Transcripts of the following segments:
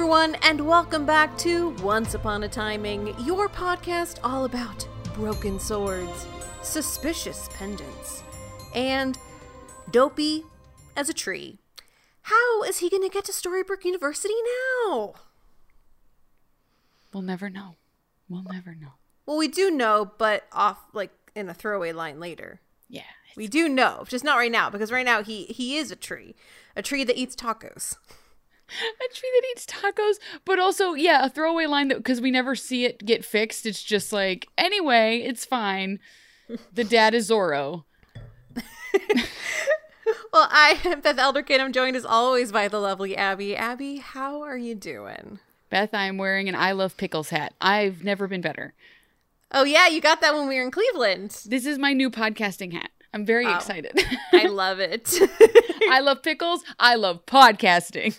Everyone, and welcome back to Once Upon a Timing, your podcast all about broken swords, suspicious pendants, and Dopey as a tree. How is he going to get to Storybrooke University now? We'll never know. We'll never know. Well, we do know, but off like in a throwaway line later. Yeah. We do know, just not right now, because right now he he is a tree, a tree that eats tacos. A tree that eats tacos, but also, yeah, a throwaway line that because we never see it get fixed. It's just like, anyway, it's fine. The dad is Zorro. Well, I am Beth Elderkin. I'm joined as always by the lovely Abby. Abby, how are you doing? Beth, I'm wearing an I Love Pickles hat. I've never been better. Oh yeah, you got that when we were in Cleveland. This is my new podcasting hat. I'm very Wow. excited. I love it. I love pickles. I love podcasting.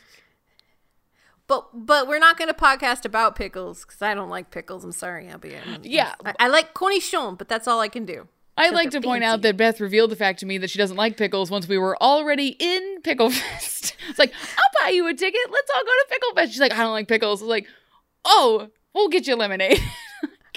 But but we're not going to podcast about pickles because I don't like pickles. I'm sorry, Abby. I'm- Yeah. I, I like cornichon, but that's all I can do. I'd like to point out that Beth revealed the fact to me that she doesn't like pickles once we were already in Pickle Fest. it's like, I'll buy you a ticket. Let's all go to Pickle Fest. She's like, I don't like pickles. I was like, oh, we'll get you lemonade.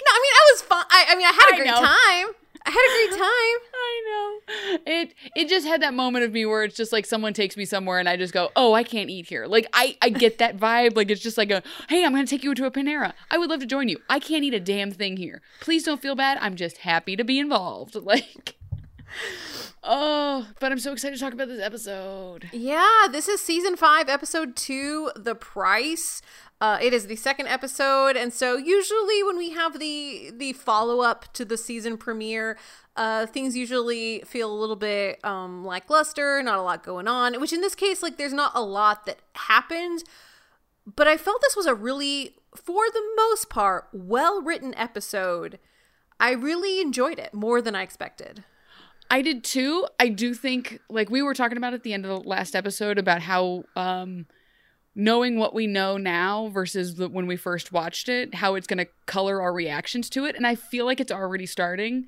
No, I mean I was fun. I, I mean I had a I great know. time. I had a great time. I know. It it just had that moment of me where it's just like someone takes me somewhere and I just go, "Oh, I can't eat here." Like I I get that vibe. Like it's just like a, "Hey, I'm going to take you to a Panera. I would love to join you. I can't eat a damn thing here. Please don't feel bad. I'm just happy to be involved." Like Oh, but I'm so excited to talk about this episode. Yeah, this is season five, episode two, The Price. Uh, it is the second episode, and so usually when we have the the follow up to the season premiere, uh, things usually feel a little bit um, lackluster, not a lot going on. Which in this case, like, there's not a lot that happened, but I felt this was a really, for the most part, well written episode. I really enjoyed it more than I expected. I did too. I do think like we were talking about at the end of the last episode about how um knowing what we know now versus the, when we first watched it, how it's going to color our reactions to it, and I feel like it's already starting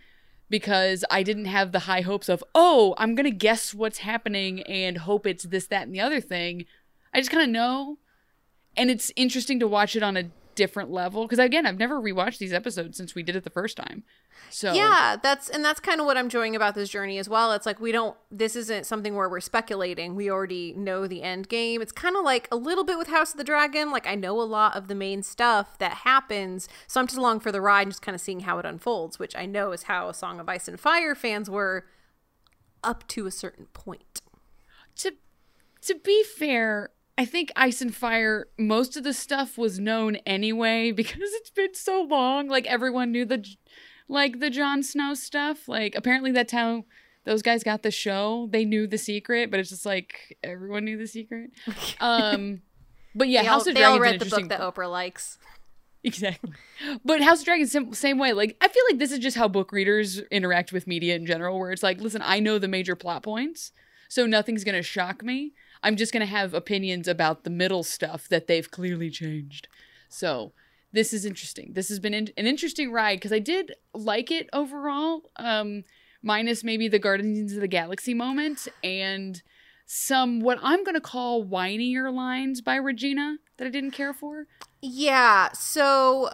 because I didn't have the high hopes of, "Oh, I'm going to guess what's happening and hope it's this that and the other thing." I just kind of know. And it's interesting to watch it on a different level because again, I've never rewatched these episodes since we did it the first time. So Yeah, that's and that's kind of what I'm enjoying about this journey as well. It's like we don't this isn't something where we're speculating. We already know the end game. It's kind of like a little bit with House of the Dragon. Like I know a lot of the main stuff that happens, so I'm just along for the ride and just kind of seeing how it unfolds, which I know is how a Song of Ice and Fire fans were up to a certain point. to to be fair, I think Ice and Fire, most of the stuff was known anyway because it's been so long. Like everyone knew the like the Jon Snow stuff. Like apparently that's how those guys got the show. They knew the secret, but it's just like everyone knew the secret. Um but yeah, they House all, of they all Dragons read the book that Oprah likes. Exactly. But House of Dragons, sim- same way. Like, I feel like this is just how book readers interact with media in general, where it's like, listen, I know the major plot points, so nothing's going to shock me. I'm just going to have opinions about the middle stuff that they've clearly changed. So, this is interesting. This has been in- an interesting ride because I did like it overall, um, minus maybe the Guardians of the Galaxy moment and some what I'm going to call whinier lines by Regina that I didn't care for. Yeah, so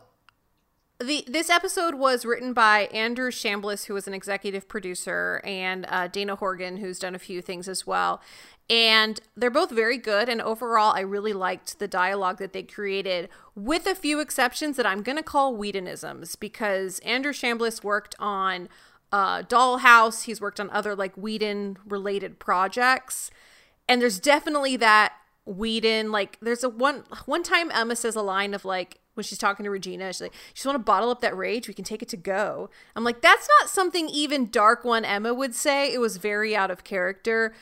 the this episode was written by Andrew Chambliss, who was an executive producer, and uh, Dana Horgan, who's done a few things as well. And they're both very good. And overall, I really liked the dialogue that they created, with a few exceptions that I'm going to call Whedonisms, because Andrew Chambliss worked on uh, Dollhouse. He's worked on other like Whedon related projects. And there's definitely that Whedon like there's a one one time Emma says a line of like when she's talking to Regina, she's like, "Just want to bottle up that rage? We can take it to go." I'm like, that's not something even Dark One Emma would say. It was very out of character.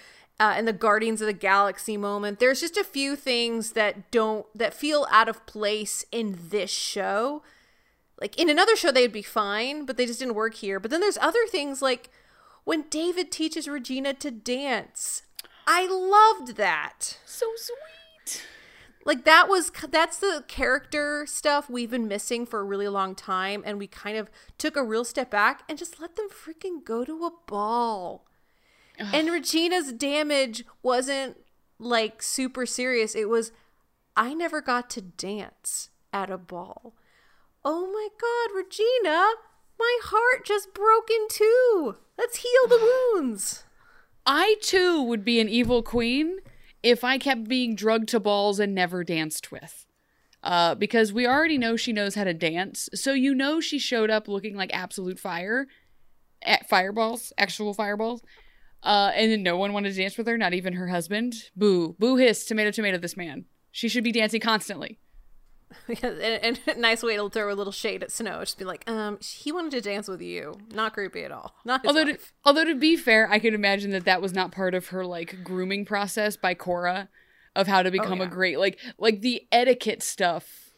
Uh, in the Guardians of the Galaxy moment, there's just a few things that don't that feel out of place in this show. Like in another show, they'd be fine, but they just didn't work here. But then there's other things like when David teaches Regina to dance. I loved that. So sweet. Like that was that's the character stuff we've been missing for a really long time and we kind of took a real step back and just let them freaking go to a ball. And Regina's damage wasn't like super serious. It was I never got to dance at a ball. Oh my god, Regina, my heart just broke in two. Let's heal the wounds. I too would be an evil queen if I kept being drugged to balls and never danced with. Uh, because we already know she knows how to dance, so you know she showed up looking like absolute fire, at fireballs, actual fireballs. Uh, and then no one wanted to dance with her, not even her husband. Boo, boo, hiss, tomato, tomato. This man. She should be dancing constantly. and, and a nice way to throw a little shade at Snow. Just be like, um, he wanted to dance with you. Not creepy at all. Not although, to, although to be fair, I could imagine that that was not part of her like grooming process by Cora of how to become yeah. a great like like the etiquette stuff.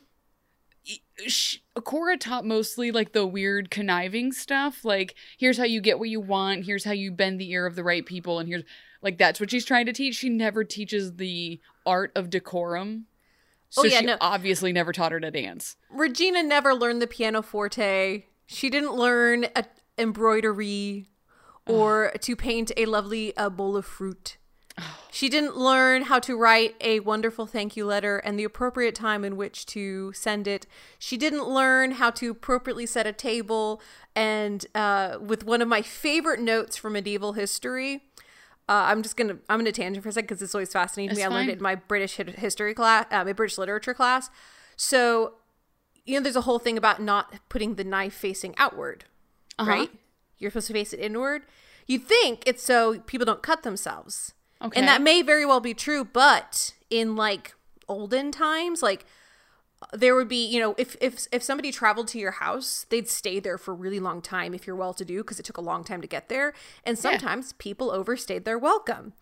She, Cora taught mostly like the weird conniving stuff. Like, here's how you get what you want. Here's how you bend the ear of the right people. And here's like that's what she's trying to teach. She never teaches the art of decorum. So Oh, yeah, she no. obviously never taught her to dance. Regina never learned the pianoforte. She didn't learn a, embroidery or to paint a lovely uh, bowl of fruit. She didn't learn how to write a wonderful thank you letter and the appropriate time in which to send it. She didn't learn how to appropriately set a table. And uh, with one of my favorite notes from medieval history, uh, I'm just gonna I'm gonna tangent for a second because it's always fascinating to me. That's I learned it in my British history class, uh, my British literature class. So, you know, there's a whole thing about not putting the knife facing outward, Uh-huh. right? You're supposed to face it inward. You think it's so people don't cut themselves, Okay. and that may very well be true. But in like olden times, like there would be you know if if if somebody traveled to your house they'd stay there for a really long time if you're well to do because it took a long time to get there. And sometimes people overstayed their welcome.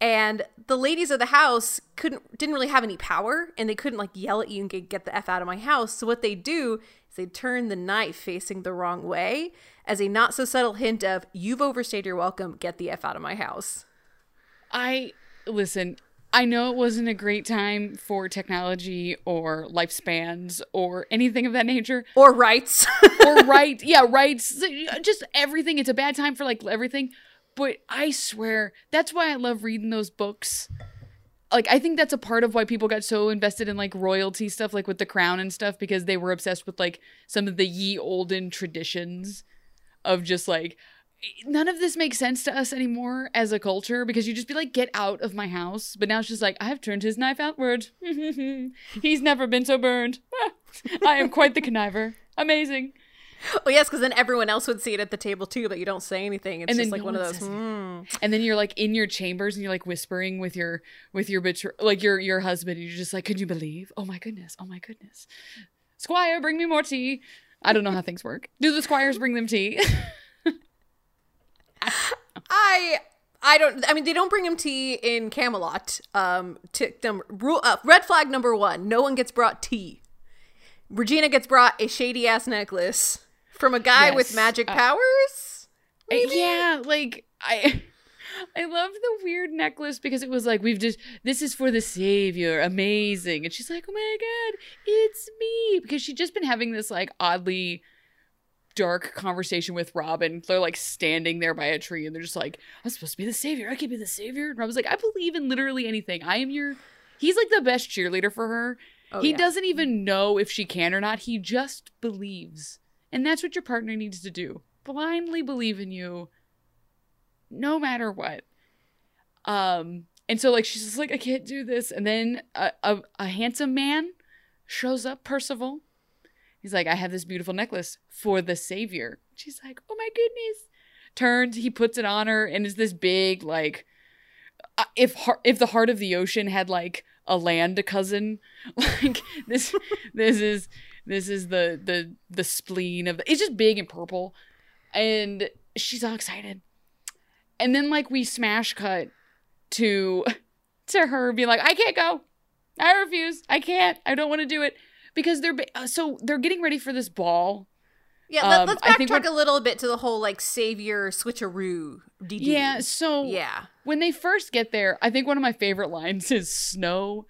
And the ladies of the house couldn't didn't really have any power and they couldn't like yell at you and get, get the f out of my house. So what they do is they turn the knife facing the wrong way as a not so subtle hint of you've overstayed your welcome. Get the f out of my house I listen. I know it wasn't a great time for technology or lifespans or anything of that nature. or rights Or right, yeah, rights, uh, just everything. It's a bad time for like everything. But I swear, that's why I love reading those books. Like I think that's a part of why people got so invested in like royalty stuff, like with the crown and stuff, because they were obsessed with like some of the ye olden traditions of just like none of this makes sense to us anymore as a culture because you just be like, get out of my house. But now it's just like, I have turned his knife outward. He's never been so burned. I am quite the conniver. Amazing. oh yes because then everyone else would see it at the table too but you don't say anything it's And just like no one of those hmm. And then you're like in your chambers and you're like whispering with your with your betr- like your your husband. And you're just like, could you believe? Oh my goodness. Oh my goodness. Squire, bring me more tea. I don't know how things work. Do the squires bring them tea? I I don't. I mean, they don't bring him tea in Camelot. Um, to them rule uh, red flag number one: no one gets brought tea. Regina gets brought a shady ass necklace from a guy with magic Uh, powers. Yeah, like I I love the weird necklace because it was like we've just this is for the savior, amazing. And she's like, "Oh my god, it's me." Because she'd just been having this like oddly dark conversation with Robin. They're like standing there by a tree and they're just like, "I'm supposed to be the savior. I can be the savior." And Robin's like, "I believe in literally anything. I am your He's like the best cheerleader for her. he yeah. doesn't even know if she can or not. He just believes. And that's what your partner needs to do. Blindly believe in you no matter what. Um and so like she's just like I can't do this and then a, a, a handsome man shows up Percival. He's like I have this beautiful necklace for the savior. She's like oh my goodness. Turns he puts it on her and it's this big like uh, if if the heart of the ocean had like a land cousin. Like this this is this is the the the spleen of the it's just big and purple. And she's all excited. And then like we smash cut to to her being like, I can't go. I refuse. I can't. I don't want to do it because they're ba- uh, so they're getting ready for this ball. Yeah, let, Um, let's I think backtrack a little bit to the whole like savior switcheroo. dee-doo. Yeah, so yeah. when they first get there, I think one of my favorite lines is Snow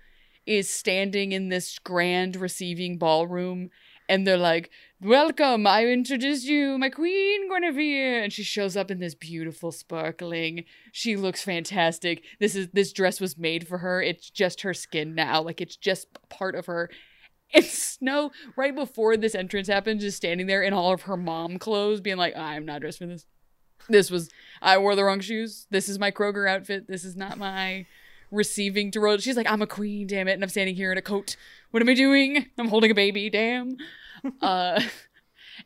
is standing in this grand receiving ballroom and they're like, Welcome, I introduce you, my queen Guinevere. And she shows up in this beautiful sparkling. She looks fantastic. This is this dress was made for her. It's just her skin now. Like it's just part of her. And Snow, right before this entrance happens, is standing there in all of her mom clothes, being like, I'm not dressed for this. This was I wore the wrong shoes. This is my Kroger outfit. This is not my receiving to roll. She's like, I'm a queen, damn it, and I'm standing here in a coat. What am I doing? I'm holding a baby, damn. uh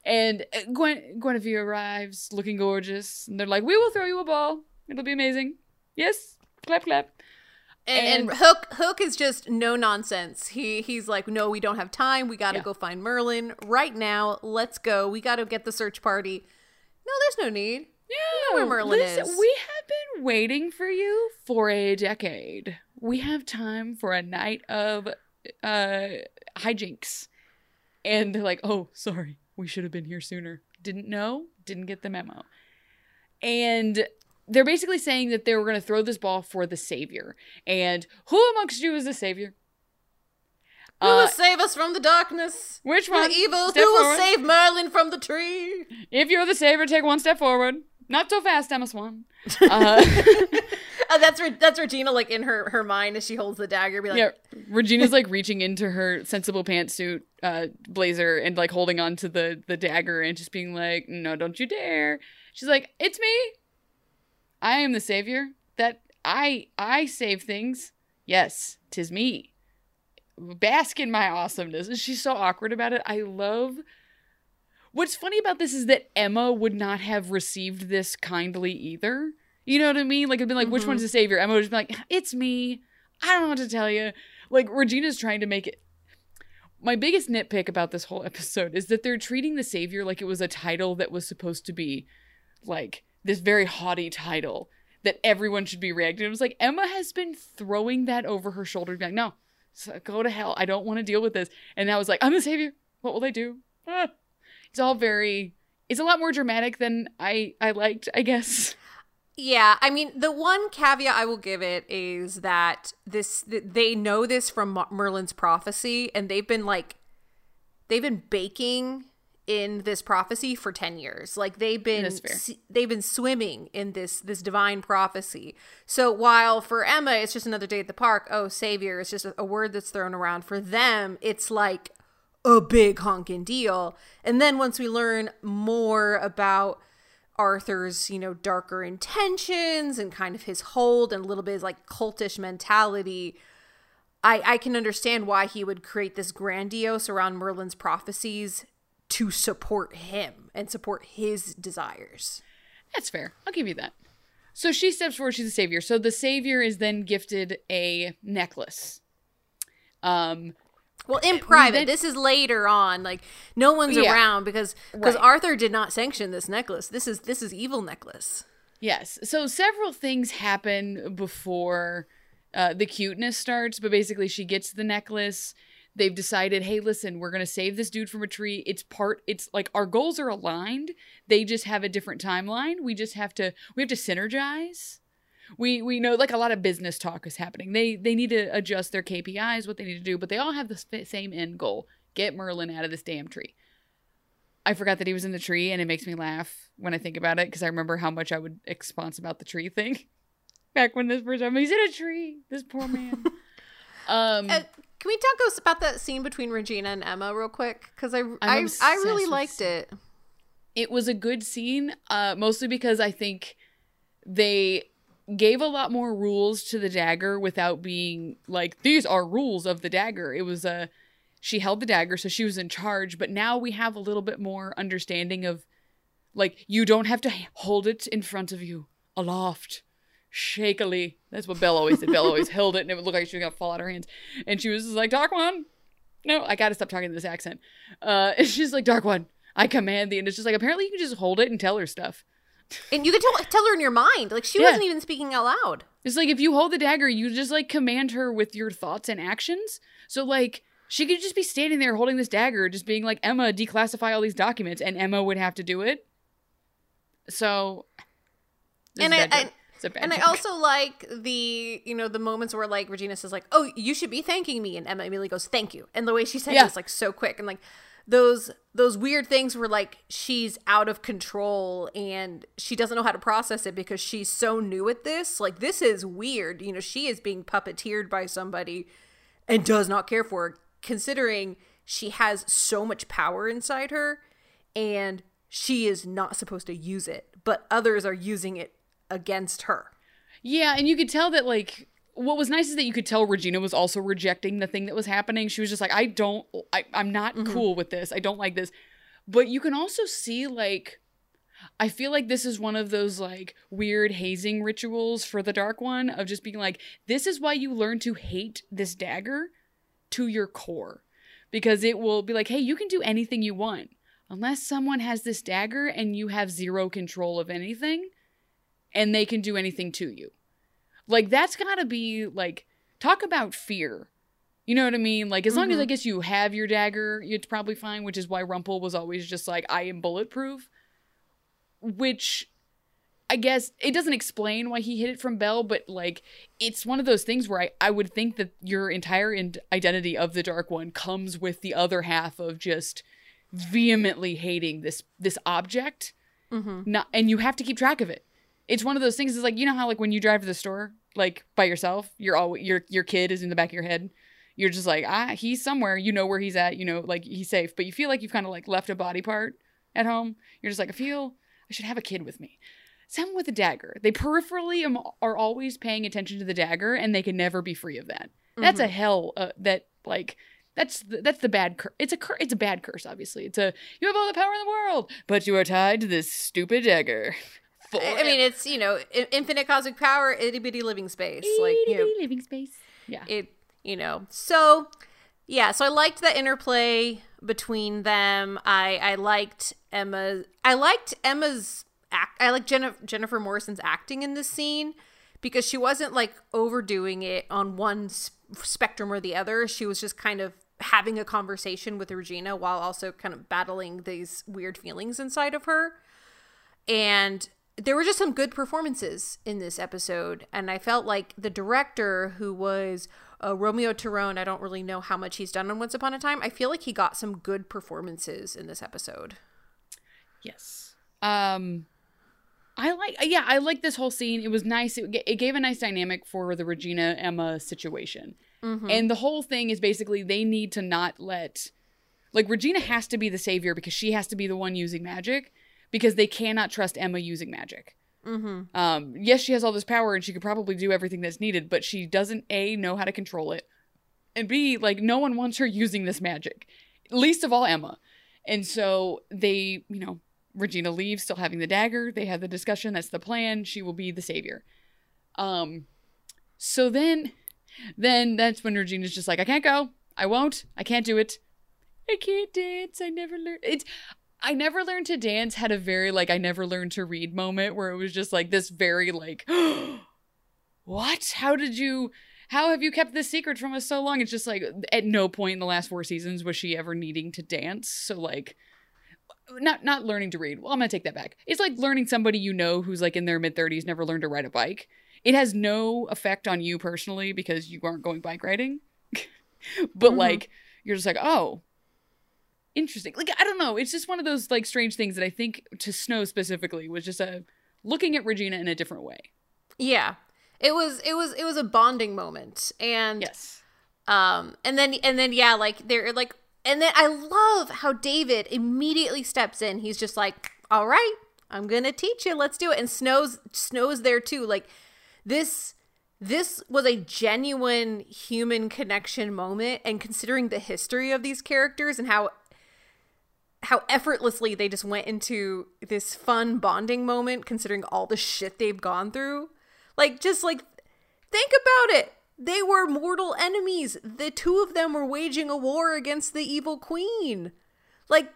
and Gwen Guinevere arrives looking gorgeous, and they're like, We will throw you a ball. It'll be amazing. Yes. Clap clap. And, and Hook Hook is just no nonsense. He he's like, no, we don't have time. We got to Yeah. go find Merlin right now. Let's go. We got to get the search party. No, there's no need. Yeah, where Merlin listen, is. We have been waiting for you for a decade. We have time for a night of uh hijinks. And they're like, "Oh, sorry. We should have been here sooner. Didn't know. Didn't get the memo." And they're basically saying that they were going to throw this ball for the savior. And who amongst you is the savior? Who Uh, will save us from the darkness? which one? the evil? Step Who will save Merlin from the tree? If you're the savior, take one step forward. Not so fast, Emma Swan. Uh, Uh, that's Re- that's Regina, like in her her mind as she holds the dagger. Be like, yeah, Regina's like reaching into her sensible pantsuit uh, blazer and like holding on to the the dagger and just being like, "No, don't you dare!" She's like, "It's me. I am the savior. That I I save things. Yes, tis me. Bask in my awesomeness." And she's so awkward about it. I love. What's funny about this is that Emma would not have received this kindly either. You know what I mean? Like, it'd been like, which one's mm-hmm. the savior? Emma would just be like, it's me. I don't know what to tell you. Like, Regina's trying to make it. My biggest nitpick about this whole episode is that they're treating the savior like it was a title that was supposed to be like this very haughty title that everyone should be reacting. It was like Emma has been throwing that over her shoulder, like, no, go to hell. I don't want to deal with this. And that was like, I'm the savior. What will they do? Ah. It's all very. It's a lot more dramatic than I I liked, I guess. Yeah, I mean, the one caveat I will give it is that this they know this from Merlin's prophecy, and they've been like, they've been baking in this prophecy for ten years. Like they've been That's fair. s- they've been swimming in this this divine prophecy. So while for Emma it's just another day at the park, oh savior, it's just a, a word that's thrown around. For them, it's like a big honking deal. And then once we learn more about Arthur's, you know, darker intentions and kind of his hold and a little bit of like cultish mentality, I I can understand why he would create this grandiose around Merlin's prophecies to support him and support his desires. That's fair. I'll give you that. So she steps forward. She's the savior. So the savior is then gifted a necklace. Um, Well, in private, then- this is later on. Like no one's Yeah. around because because Right. Arthur did not sanction this necklace. This is this is evil necklace. yes. So several things happen before uh, the cuteness starts, but basically she gets the necklace. They've decided, hey, listen, we're gonna save this dude from a tree. It's part. It's like our goals are aligned. They just have a different timeline. We just have to. We have to synergize. we we know like a lot of business talk is happening they they need to adjust their kpis what they need to do but they all have the same end goal get merlin out of this damn tree i forgot that he was in the tree and it makes me laugh when i think about it because i remember how much i would expunse about the tree thing back when this first time he's in a tree this poor man um Uh, can we talk us about that scene between Regina and Emma real quick? Because I I, I obsessed really liked it. it was a good scene uh mostly because i think they gave a lot more rules to the dagger without being like these are rules of the dagger it was a she held the dagger so she was in charge but now we have a little bit more understanding of like you don't have to hold it in front of you aloft shakily. That's what Belle always did. Belle always held it, and it would look like she was gonna fall out of her hands. And she was just like, "Dark One, no, I gotta stop talking in this accent." Uh, and she's like, "Dark One, I command thee." And it's just like apparently you can just hold it and tell her stuff. And you could tell tell her in your mind, like she Yeah. wasn't even speaking out loud. It's like if you hold the dagger, you just like command her with your thoughts and actions. So like she could just be standing there holding this dagger, just being like, Emma, declassify all these documents, and Emma would have to do it. So And I- I- joke. It's a bad And I also like the you know the moments where like Regina says like, "Oh, you should be thanking me," and Emma immediately goes, "Thank you," and the way she said Yeah. it was like so quick and like those those weird things where like she's out of control and she doesn't know how to process it because she's so new at this. Like this is weird. You know, she is being puppeteered by somebody and does not care for her, considering she has so much power inside her and she is not supposed to use it, but others are using it against her. Yeah, and you could tell that like what was nice is that you could tell Regina was also rejecting the thing that was happening. She was just like, I don't I, I'm not mm-hmm. cool with this. I don't like this. But you can also see like I feel like this is one of those like weird hazing rituals for the dark one of just being like, this is why you learn to hate this dagger to your core. Because it will be like, hey, you can do anything you want. Unless someone has this dagger and you have zero control of anything, and they can do anything to you. Like that's got to be like talk about fear. You know what I mean? Like as long as I mm-hmm. guess you have your dagger, it's probably fine, which is why Rumple was always just like I am bulletproof. Which I guess it doesn't explain why he hid it from Belle, but like it's one of those things where I, I would think that your entire in- identity of the Dark One comes with the other half of just vehemently hating this this object. Mm-hmm. Not and you have to keep track of it. It's one of those things. It's like you know how like when you drive to the store like by yourself, you're all your your kid is in the back of your head. You're just like ah he's somewhere. You know where he's at. You know like he's safe, but you feel like you've kind of like left a body part at home. You're just like I feel I should have a kid with me. Same with the dagger. They peripherally am, are always paying attention to the dagger, and they can never be free of that. That's a hell. Uh, that like that's the, that's the bad curse. It's a cur- It's a bad curse. Obviously, it's a you have all the power in the world, but you are tied to this stupid dagger. I I mean, it's you know, infinite cosmic power, itty bitty living space. Like you know, living space. Yeah. it, you know. So, yeah. So I liked the interplay between them. I I liked Emma. I liked Emma's act. I like Jennifer Jennifer Morrison's acting in this scene because she wasn't like overdoing it on one s- spectrum or the other. She was just kind of having a conversation with Regina while also kind of battling these weird feelings inside of her and there were just some good performances in this episode and i felt like the director who was uh, romeo Tirone, i don't really know how much he's done on once upon a time i feel like he got some good performances in this episode Yes. Um I like yeah, I like this whole scene. It was nice. It, it gave a nice dynamic for the Regina Emma situation. And the whole thing is basically they need to not let like Regina has to be the savior because she has to be the one using magic because they cannot trust Emma using magic. Um, yes, she has all this power and she could probably do everything that's needed, but she doesn't a know how to control it, and b like no one wants her using this magic, least of all Emma. And so they, you know, Regina leaves, still having the dagger. They have the discussion. That's the plan. She will be the savior. Um, so then, then that's when Regina's just like, I can't go. I won't. I can't do it. I can't dance. I never learned. It's. I never learned to dance. Had a very like I never learned to read moment where it was just like this very like, what? How did you? How have you kept this secret from us so long? It's just like at no point in the last four seasons was she ever needing to dance. So like, not not learning to read. Well, I'm gonna take that back. It's like learning somebody you know who's like in their mid 30s never learned to ride a bike. It has no effect on you personally because you aren't going bike riding. but mm-hmm. like you're just like, oh, interesting. Like I don't know. It's just one of those like strange things that I think to Snow specifically was just a looking at Regina in a different way. yeah it was it was it was a bonding moment and Yes. um and then and then yeah like they're like and then i love how david immediately steps in he's just like all right i'm gonna teach you let's do it and snow's snow's there too like this this was a genuine human connection moment and considering the history of these characters and how how effortlessly they just went into this fun bonding moment considering all the shit they've gone through Like, just like, think about it. They were mortal enemies. The two of them were waging a war against the evil queen. Like,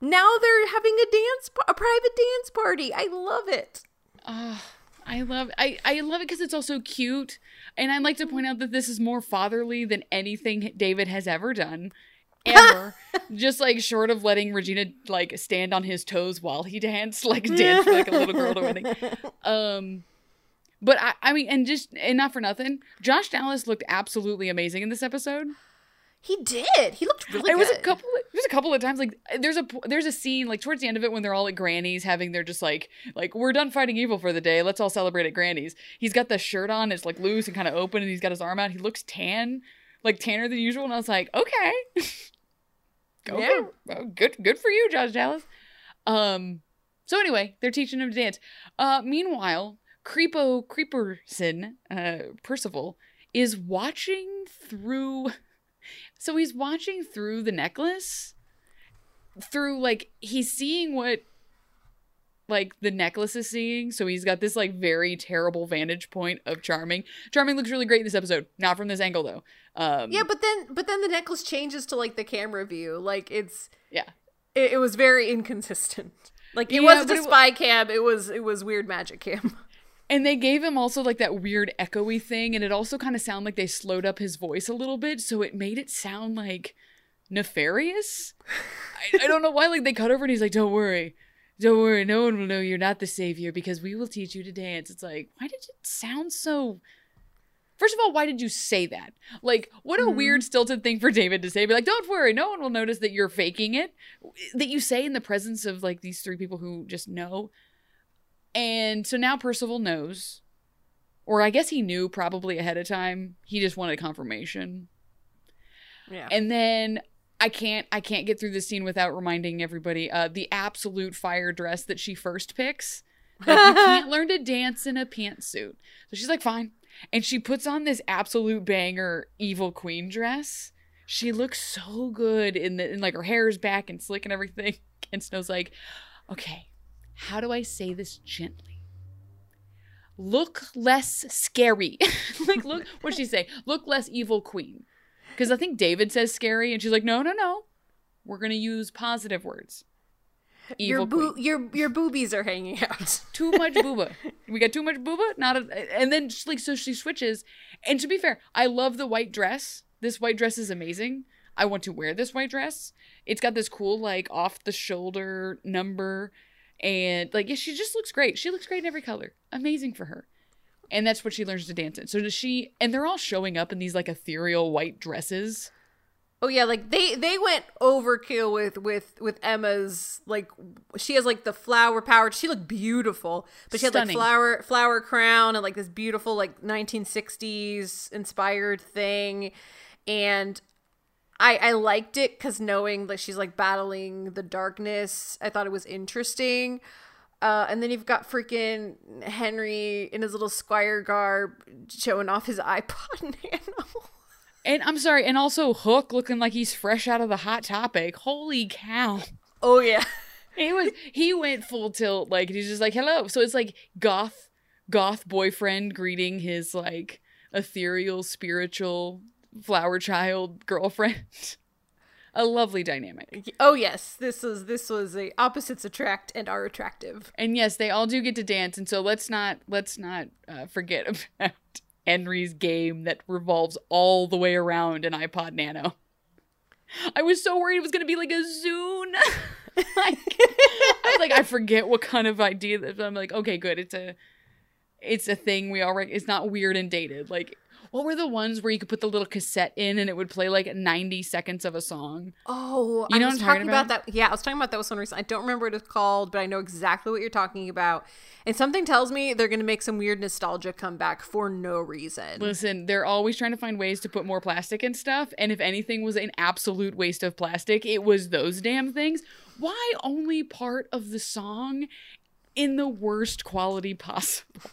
now they're having a dance, a private dance party. I love it. I love I I love it because it's also cute, and I'd like to point out that this is more fatherly than anything David has ever done, ever. Just like short of letting Regina like stand on his toes while he danced, like dance like a little girl or anything. Um, but I I mean, and just and not for nothing, Josh Dallas looked absolutely amazing in this episode. He did. He looked really good. There was a couple. There's a couple of times like there's a there's a scene like towards the end of it when they're all at Granny's having their just like like we're done fighting evil for the day. Let's all celebrate at Granny's. He's got the shirt on. It's like loose and kind of open, and he's got his arm out. He looks tan, like tanner than usual. And I was like, okay, go Yeah. oh, good good for you, Josh Dallas. Um. So anyway, they're teaching him to dance. Uh. Meanwhile, Creepo Creeperson, uh, Percival is watching through. So he's watching through the necklace. Through like he's seeing what like the necklace is seeing. So he's got this like very terrible vantage point of Charming. Charming looks really great in this episode. Not from this angle though. Um Yeah, but then but then the necklace changes to like the camera view. Like it's yeah. it, it was very inconsistent. Like it Yeah, wasn't a it spy cam. It was it was weird magic cam. And they gave him also like that weird echoey thing, and it also kind of sounded like they slowed up his voice a little bit, so it made it sound like nefarious. I, I don't know why. Like they cut over, and he's like, "Don't worry, don't worry, no one will know you're not the savior because we will teach you to dance." It's like, why did it sound so? First of all, why did you say that? Like, what a weird mm-hmm. stilted thing for David to say. Be like, "Don't worry, no one will notice that you're faking it." That you say in the presence of like these three people who just know. And so now Percival knows. Or I guess he knew probably ahead of time. He just wanted confirmation. Yeah. And then I can't I can't get through this scene without reminding everybody uh the absolute fire dress that she first picks. Like, you can't learn to dance in a pantsuit. So she's like, fine. And she puts on this absolute banger evil queen dress. She looks so good in the in like her hair is back and slick and everything. And Snow's like, okay, how do I say this gently? Look less scary. like, look, what'd she say? Look less evil queen. Because I think David says scary, and she's like, no, no, no. We're going to use positive words. your Evil boo queen. your your boobies are hanging out. Too much booba. we got too much booba? Not a, and then just like so she switches. And to be fair, I love the white dress. This white dress is amazing. I want to wear this white dress. It's got this cool like off the shoulder number and like yeah, she just looks great. She looks great in every color. Amazing for her. And that's what she learns to dance in. So does she and they're all showing up in these like ethereal white dresses. Oh yeah, like they they went overkill with with with Emma's like she has like the flower power. She looked beautiful, but she had like flower flower crown and like this beautiful like 1960s inspired thing, and I I liked it because knowing that she's like battling the darkness, I thought it was interesting. Uh, and then you've got freaking Henry in his little squire garb showing off his iPod Nano. And I'm sorry, and also Hook looking like he's fresh out of the hot topic. Holy cow. Oh yeah. He was he went full tilt, like he's just like, hello. So it's like goth goth boyfriend greeting his like ethereal, spiritual flower child girlfriend. A lovely dynamic. Oh yes, this was this was a opposites attract and are attractive. And yes, they all do get to dance, and so let's not let's not uh, forget about Henry's game that revolves all the way around an iPod Nano. I was so worried it was gonna be like a Zune. like, I was like, I forget what kind of idea that I'm like, okay, good. It's a it's a thing we already it's not weird and dated. Like what were the ones where you could put the little cassette in and it would play like 90 seconds of a song? Oh, You know I what was I'm talking about? about? that. Yeah, I was talking about that with someone recently. I don't remember what it's called, but I know exactly what you're talking about. And something tells me they're going to make some weird nostalgia come back for no reason. Listen, they're always trying to find ways to put more plastic in stuff, and if anything was an absolute waste of plastic, it was those damn things. Why only part of the song in the worst quality possible?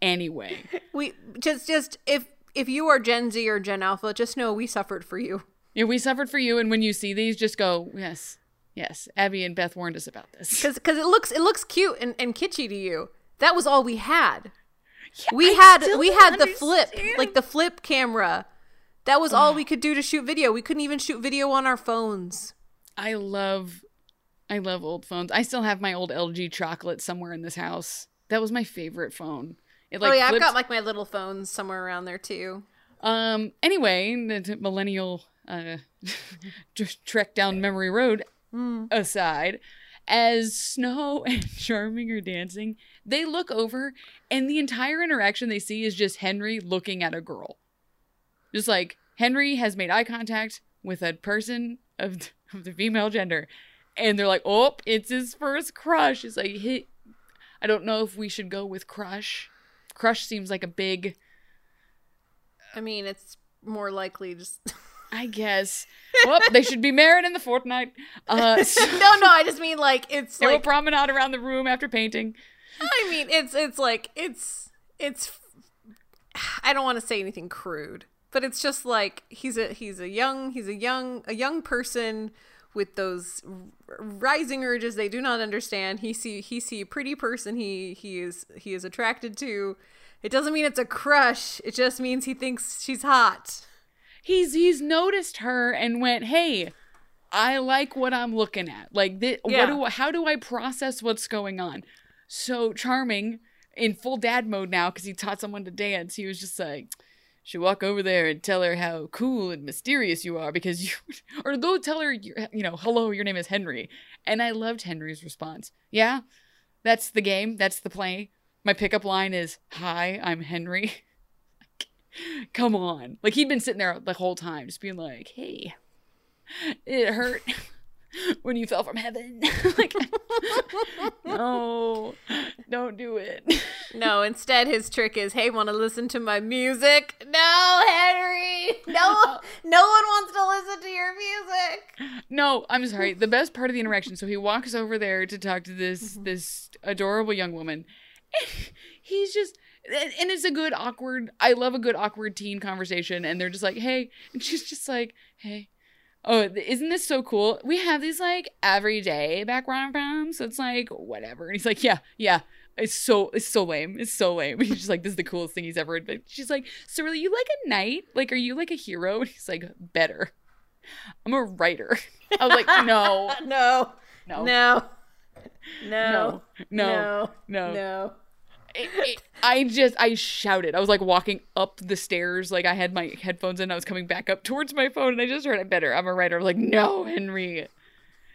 anyway, We just just if if you are Gen Z or Gen Alpha, just know we suffered for you. yeah, we suffered for you, and when you see these, just go, yes, yes. Abby and Beth warned us about this. Cuz it looks it looks cute and, and kitschy to you. That was all we had. we I had we had the flip, like the flip camera. That was all we could do to shoot video. We couldn't even shoot video on our phones. I love I love old phones. I still have my old LG chocolate somewhere in this house. That was my favorite phone. It like oh yeah, flipped- I've got like my little phones somewhere around there too. Um. Anyway, the millennial uh, just trek down memory road aside, as Snow and Charming are dancing, they look over, and the entire interaction they see is just Henry looking at a girl. Just like Henry has made eye contact with a person of, of the female gender, and they're like, "Oh, it's his first crush." It's like, he, I don't know if we should go with crush. Crush seems like a big. I mean, it's more likely just I guess. Well, they should be married in the fortnight. Uh, so No, no, I just mean like it's they will promenade around the room after painting. I mean, it's it's like it's it's I don't want to say anything crude, but it's just like he's a he's a young he's a young a young person with those rising urges they do not understand. He see he see a pretty person he he is he is attracted to. It doesn't mean it's a crush. It just means he thinks she's hot. He's he's noticed her and went, "Hey, I like what I'm looking at. Like, thi- Yeah. what do I- how do I process what's going on?" So charming in full dad mode now because he taught someone to dance. He was just like. Should walk over there and tell her how cool and mysterious you are because you, or go tell her, you you know, hello, your name is Henry. And I loved Henry's response. Yeah, that's the game. That's the play. My pickup line is, "Hi, I'm Henry." Come on, like he'd been sitting there the whole time, just being like, "Hey, it hurt when you fell from heaven." like, no, don't do it. No, instead his trick is, "Hey, want to listen to my music?" No, Henry. No, no one wants to listen to your music. No, I'm sorry. The best part of the interaction. So he walks over there to talk to this Mm-hmm. this adorable young woman. He's just and and it's a good awkward. I love a good awkward teen conversation. And they're just like, hey, and she's just like, hey. Oh, isn't this so cool? We have these like everyday background from, so it's like whatever. And he's like, yeah, yeah. It's so it's so lame. It's so lame. He's just like, this is the coolest thing he's ever. But she's like, so are you like a knight? Like, are you like a hero? And he's like, better. I'm a writer. I was like, no, No, no, no, no, no, no, no, no. It- it- I just, I shouted. I was like walking up the stairs, like I had my headphones in. I was coming back up towards my phone, and I just heard it better. I'm a writer. I was like, no, Henry.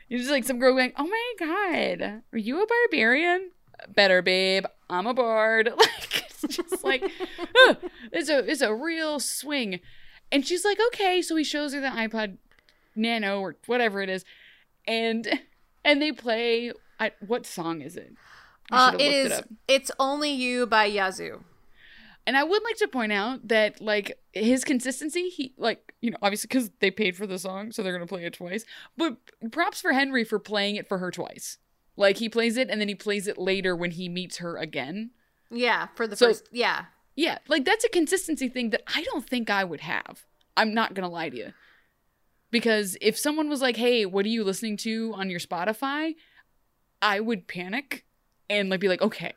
It's just like some girl going, oh my god, are you a barbarian? Better, babe. I'm a bard. Like it's just like, huh, it's a, it's a real swing. And she's like, okay. So he shows her the iPod Nano or whatever it is, and and they play. I, what song is it? I Uh, should've it looked is. up. It's only you by Yazoo. And I would like to point out that like his consistency, he like you know obviously because they paid for the song, so they're gonna play it twice. But props for Henry for playing it for her twice. Like he plays it and then he plays it later when he meets her again. Yeah, for the So- first. Yeah, Yeah, like that's a consistency thing that I don't think I would have. I'm not gonna lie to you. Because if someone was like, "Hey, what are you listening to on your Spotify?" I would panic and like be like, "Okay,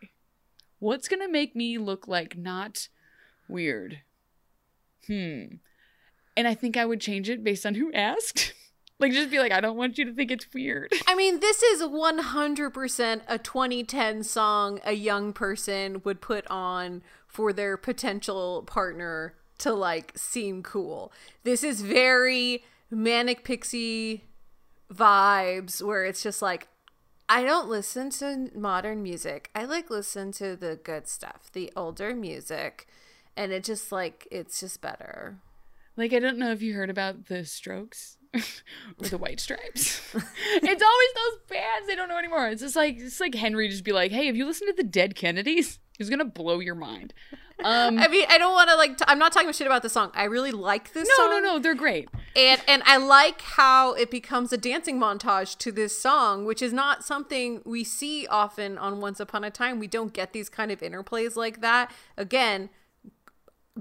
what's gonna make me look like not weird?" Hmm. And I think I would change it based on who asked. like just be like, "I don't want you to think it's weird." I mean, this is 100% a 2010 song a young person would put on for their potential partner to like seem cool. This is very manic pixie vibes where it's just like I don't listen to modern music. I like listen to the good stuff, the older music, and it just like it's just better. Like I don't know if you heard about the Strokes or the White Stripes. it's always those bands they don't know anymore. It's just like it's like Henry just be like, "Hey, have you listened to the Dead Kennedys?" He's gonna blow your mind. Um, I mean, I don't want to like. T- I'm not talking shit about the song. I really like this no, song. no, no, they're great. and and I like how it becomes a dancing montage to this song, which is not something we see often on Once Upon a Time. We don't get these kind of interplays like that. Again,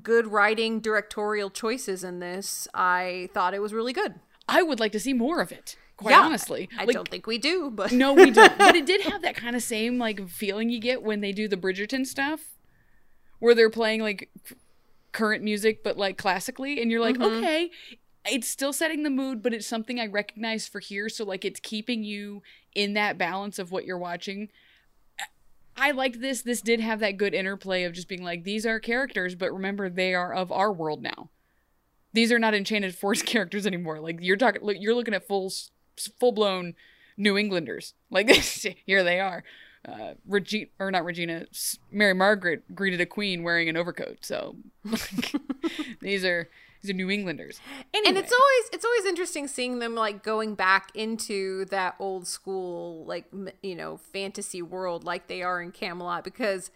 good writing, directorial choices in this. I thought it was really good. I would like to see more of it. Quite Yeah, honestly, I Like, don't think we do, but no, we don't. But it did have that kind of same like feeling you get when they do the Bridgerton stuff, where they're playing like current music but like classically and you're like Mm-hmm. okay it's still setting the mood but it's something i recognize for here so like it's keeping you in that balance of what you're watching i liked this this did have that good interplay of just being like these are characters but remember they are of our world now these are not enchanted forest characters anymore like you're talking you're looking at full full blown new englanders like here they are uh, Regina or not Regina, Mary Margaret greeted a queen wearing an overcoat. So like, these are these are New Englanders. Anyway, And it's always it's always interesting seeing them like going back into that old school like you know fantasy world like they are in Camelot because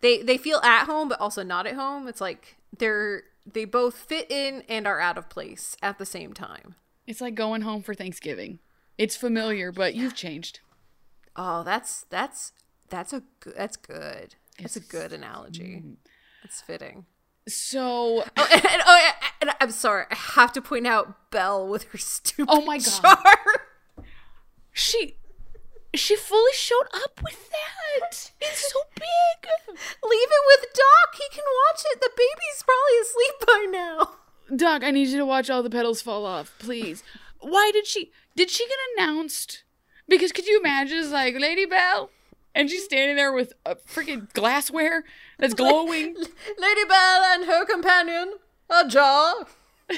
they they feel at home but also not at home. It's like they're they both fit in and are out of place at the same time. it's like going home for Thanksgiving. It's familiar, but you've changed. Oh, that's that's that's a good that's good. That's a good analogy. Mm. That's fitting. So Oh, and, and- oh, and I'm sorry. I have to point out Belle with her stupid Oh my God. jar. she she fully showed up with that. It's so big. Leave it with Doc. He can watch it. The baby's probably asleep by now. Doc, I need you to watch all the petals fall off, please. Why did she did she get announced? Because could you imagine it's like Lady Belle and she's standing there with a freaking glassware that's glowing. Lady Belle and her companion, a jar.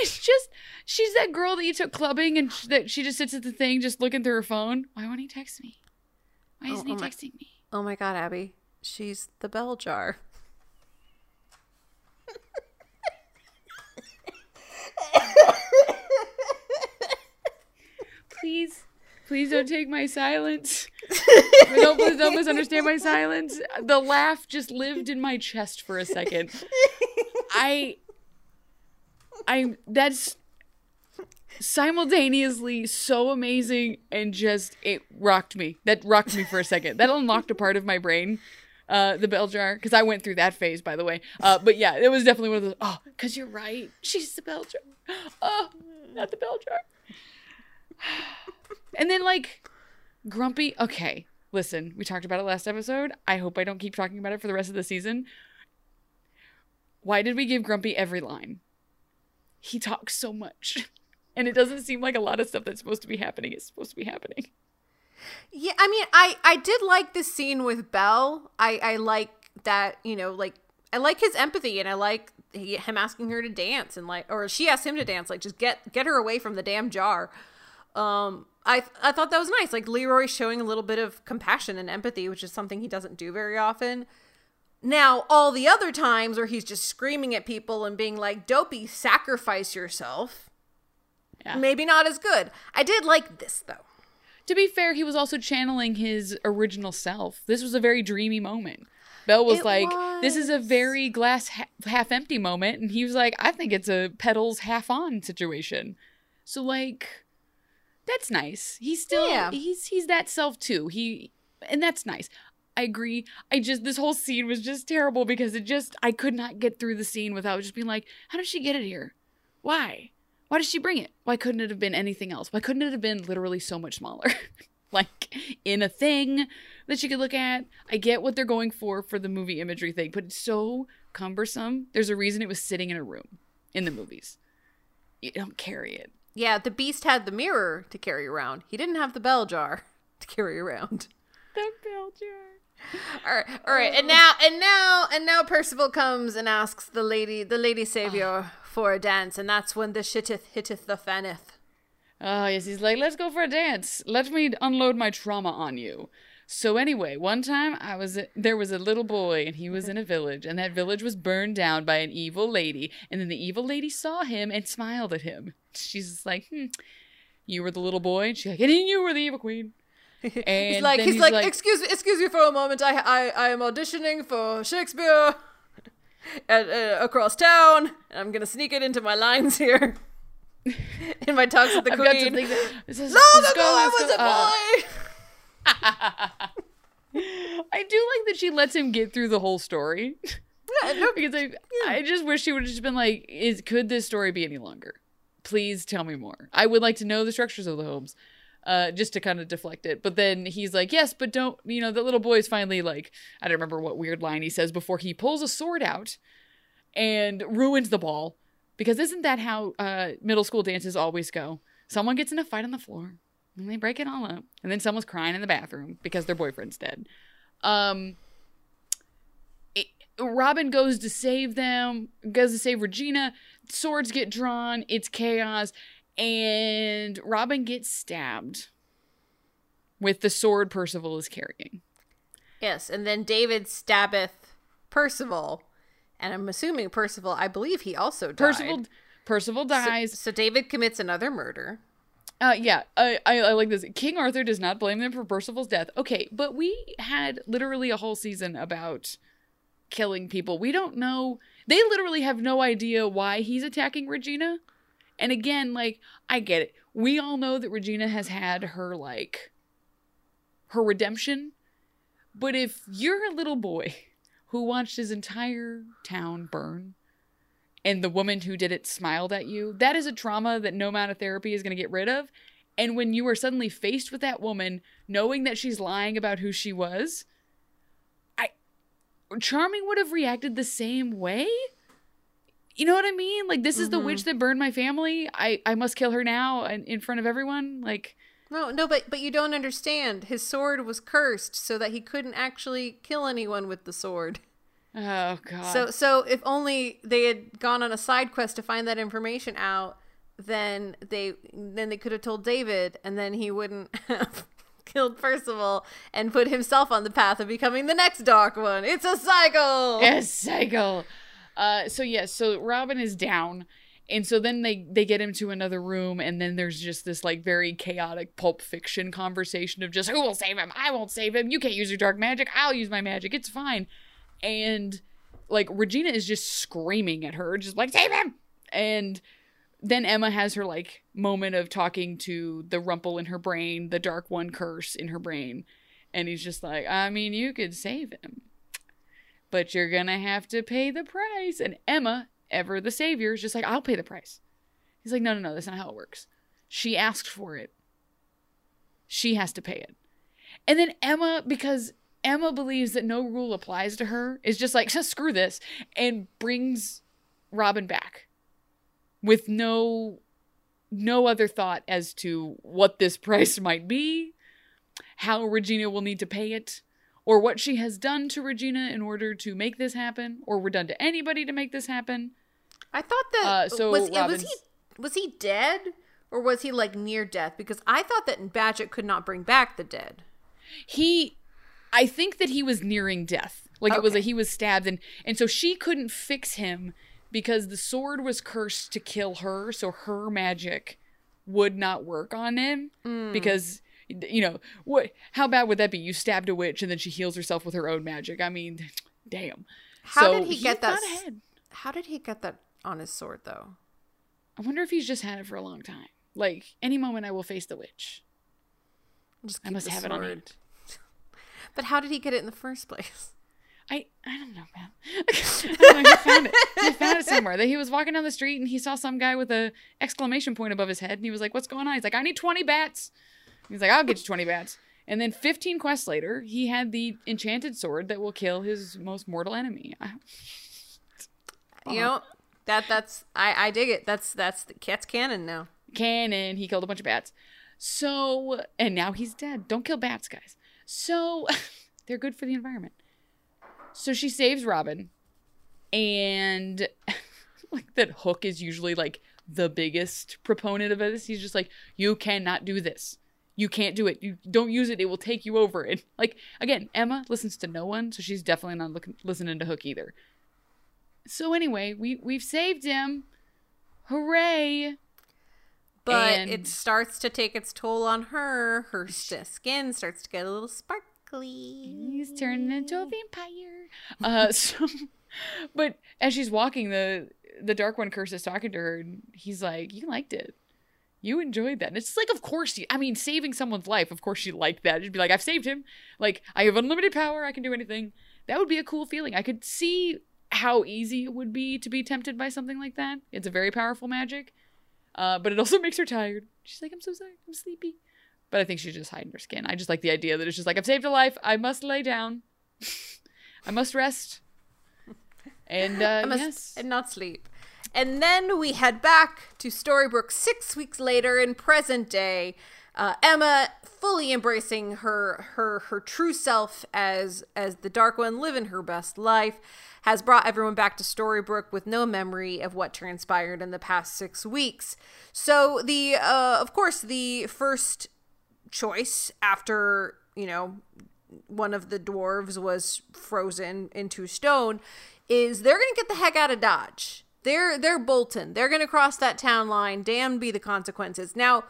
It's just she's that girl that you took clubbing and sh- that she just sits at the thing just looking through her phone. Why won't he text me? Why isn't oh he oh my- texting me? Oh my god, Abby. She's the bell jar. Please, please don't take my silence. don't, please don't misunderstand my silence. The laugh just lived in my chest for a second. I, I, that's simultaneously so amazing and just it rocked me. That rocked me for a second. That unlocked a part of my brain. Uh, the bell jar, because I went through that phase, by the way. Uh, but yeah, it was definitely one of those. Oh, because you're right. She's the bell jar. Oh, not the bell jar. And then like Grumpy, okay. Listen, we talked about it last episode. I hope I don't keep talking about it for the rest of the season. Why did we give Grumpy every line? He talks so much. And it doesn't seem like a lot of stuff that's supposed to be happening is supposed to be happening. Yeah, I mean, I I did like the scene with Belle. I I like that, you know, like I like his empathy and I like he, him asking her to dance and like or she asked him to dance like just get get her away from the damn jar. Um I I thought that was nice. Like Leroy showing a little bit of compassion and empathy, which is something he doesn't do very often. Now, all the other times where he's just screaming at people and being like, "Dopey, sacrifice yourself." Yeah. Maybe not as good. I did like this though. To be fair, he was also channeling his original self. This was a very dreamy moment. Belle was It like, "This is a very glass ha- half empty moment," and he was like, "I think it's a petals half on situation." So like, that's nice. He's still Yeah. he's he's that self too. He and that's nice. I agree. I just this whole scene was just terrible because it just I could not get through the scene without just being like, "How did she get it here? Why?" Why did she bring it? Why couldn't it have been anything else? Why couldn't it have been literally so much smaller? like in a thing that she could look at. I get what they're going for for the movie imagery thing, but it's so cumbersome. There's a reason it was sitting in a room in the movies. You don't carry it. Yeah, the beast had the mirror to carry around. He didn't have the bell jar to carry around. The bell jar. All right, all right, and now, and now, and now, Percival comes and asks the lady, the lady savior, for a dance, and that's when the shitteth hitteth the faneth. Oh, yes, he's like, let's go for a dance. Let me unload my trauma on you. So anyway, one time I was there was a little boy and he was in a village and that village was burned down by an evil lady and then the evil lady saw him and smiled at him. She's like, hmm, "You were the little boy," and she's like, "And you were the evil queen." And he's like, then he's, like, excuse me, excuse me for a moment. I, I, I am auditioning for Shakespeare at, uh, across town, and I'm gonna sneak it into my lines here. in my talks with the I've queen. got that this is, Long ago, go, I was go. a Uh, boy. I do like that she lets him get through the whole story. Yeah, no, because I, I just wish she would have just been like, "Is could this story be any longer? Please tell me more. I would like to know the structures of the homes." Uh, just to kind of deflect it. But then he's like, yes, but don't, you know, the little boy's finally like, I don't remember what weird line he says before he pulls a sword out and ruins the ball. Because isn't that how uh, middle school dances always go? Someone gets in a fight on the floor and they break it all up. And then someone's crying in the bathroom because their boyfriend's dead. Um, Robin goes to save them, goes to save Regina. Swords get drawn. It's chaos and Robin gets stabbed with the sword Percival is carrying. Yes, and then David stabbeth Percival, and I'm assuming Percival. I believe he also died. Percival Percival dies. So, so David commits another murder. Uh, yeah, I, I, I like this. King Arthur does not blame them for Percival's death. Okay, but we had literally a whole season about killing people. We don't know. They literally have no idea why he's attacking Regina. And again, like, I get it. We all know that Regina has had her, like, her redemption. But if you're a little boy who watched his entire town burn and the woman who did it smiled at you, that is a trauma that no amount of therapy is going to get rid of. And when you are suddenly faced with that woman, knowing that she's lying about who she was, I. Charming would have reacted the same way you know what I mean? Like this is mm-hmm. the witch that burned my family. I I must kill her now in, in front of everyone. Like no, no, but but you don't understand. His sword was cursed so that he couldn't actually kill anyone with the sword. Oh god. So so if only they had gone on a side quest to find that information out, then they then they could have told David and then he wouldn't have killed Percival and put himself on the path of becoming the next dark one. It's a cycle. A cycle. Uh, so yes, yeah, so Robin is down, and so then they they get him to another room, and then there's just this like very chaotic pulp fiction conversation of just who will save him? I won't save him. You can't use your dark magic. I'll use my magic. It's fine. And like Regina is just screaming at her, just like save him. And then Emma has her like moment of talking to the rumple in her brain, the dark one curse in her brain. And he's just like, I mean, you could save him but you're gonna have to pay the price. And Emma, ever the savior, is just like, I'll pay the price. He's like, no, no, no, that's not how it works. She asked for it. She has to pay it. And then Emma, because Emma believes that no rule applies to her, is just like, screw this, and brings Robin back with no no other thought as to what this price might be, how Regina will need to pay it, or what she has done to Regina in order to make this happen, or were done to anybody to make this happen. I thought that uh, so was, was he was he dead or was he like near death? Because I thought that Badgett could not bring back the dead. He, I think that he was nearing death. Like okay. it was a, he was stabbed and and so she couldn't fix him because the sword was cursed to kill her, so her magic would not work on him mm. because you know what how bad would that be you stabbed a witch and then she heals herself with her own magic i mean damn how so did he get that how did he get that on his sword though i wonder if he's just had it for a long time like any moment i will face the witch i must have sword. it on hand but how did he get it in the first place I I don't know, man. I don't know. He found it. He found it somewhere. That he was walking down the street and he saw some guy with a exclamation point above his head, and he was like, "What's going on?" He's like, "I need twenty bats." He's like, I'll get you 20 bats. And then 15 quests later, he had the enchanted sword that will kill his most mortal enemy. you know, that that's I I dig it. That's that's the cat's canon now. Canon. He killed a bunch of bats. So and now he's dead. Don't kill bats, guys. So they're good for the environment. So she saves Robin, and like that Hook is usually like the biggest proponent of this. He's just like, you cannot do this you can't do it. You don't use it. It will take you over. And like again, Emma listens to no one, so she's definitely not looking, listening to Hook either. So anyway, we we've saved him. Hooray! But and it starts to take its toll on her. Her skin starts to get a little sparkly. He's turning into a vampire. Uh, so, but as she's walking, the the Dark One curse is talking to her, and he's like, "You liked it." You enjoyed that. And it's like, of course, you, I mean, saving someone's life, of course, you like that. You'd be like, I've saved him. Like, I have unlimited power. I can do anything. That would be a cool feeling. I could see how easy it would be to be tempted by something like that. It's a very powerful magic, uh, but it also makes her tired. She's like, I'm so sorry. I'm sleepy. But I think she's just hiding her skin. I just like the idea that it's just like I've saved a life. I must lay down. I must rest. And uh, I must yes, and not sleep. And then we head back to Storybrooke six weeks later in present day. Uh, Emma fully embracing her her her true self as as the Dark One, living her best life, has brought everyone back to Storybrooke with no memory of what transpired in the past six weeks. So the uh, of course the first choice after you know one of the dwarves was frozen into stone is they're gonna get the heck out of dodge they're they're bolton. They're gonna cross that town line. Damn be the consequences. Now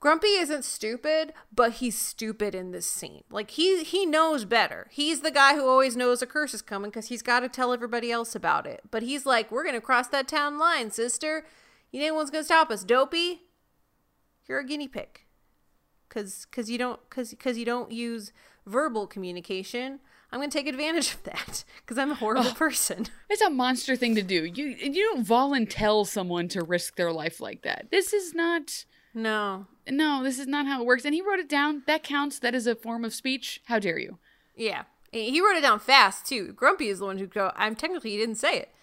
grumpy isn't stupid but he's stupid in this scene. Like he he knows better. He's the guy who always knows a curse is coming because he's got to tell everybody else about it. But he's like we're gonna cross that town line sister. You ain't one's gonna stop us dopey. You're a guinea pig. Because because you don't because because you don't use verbal communication i'm going to take advantage of that because i'm a horrible person it's a monster thing to do. You you don't volunteer someone to risk their life like that. This is not. no No, this is not how it works. And he wrote it down. That counts. That is a form of speech. How dare you? yeah he wrote it down fast too grumpy is the one who go i'm technically he didn't say it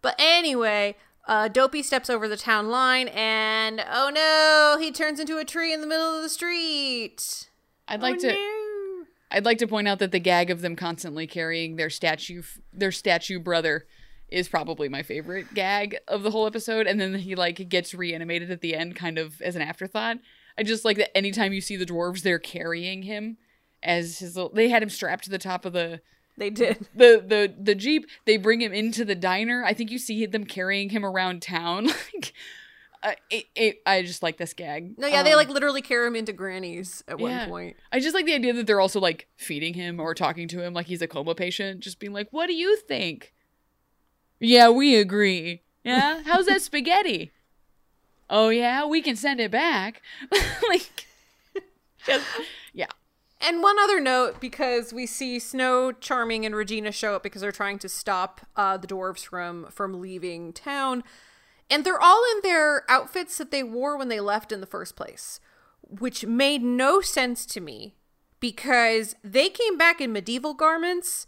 but anyway uh, Dopey steps over the town line, and oh no, he turns into a tree in the middle of the street. I'd like oh, to. no. I'd like to point out that the gag of them constantly carrying their statue, their statue brother, is probably my favorite gag of the whole episode. And then he like gets reanimated at the end, kind of as an afterthought. I just like that anytime you see the dwarves, they're carrying him as his. Little, they had him strapped to the top of the They did. the the the jeep. They bring him into the diner. I think you see them carrying him around town. like, uh, it, it, I just like this gag. No, yeah, they Um, like literally carry him into Granny's at yeah. one point. I just like the idea that they're also like feeding him or talking to him like he's a coma patient, just being like, "What do you think?" Yeah, we agree. Yeah, how's that spaghetti? Oh yeah, we can send it back. like, just yeah. And one other note, because we see Snow, Charming, and Regina show up because they're trying to stop uh, the dwarves from from leaving town, and they're all in their outfits that they wore when they left in the first place, which made no sense to me because they came back in medieval garments.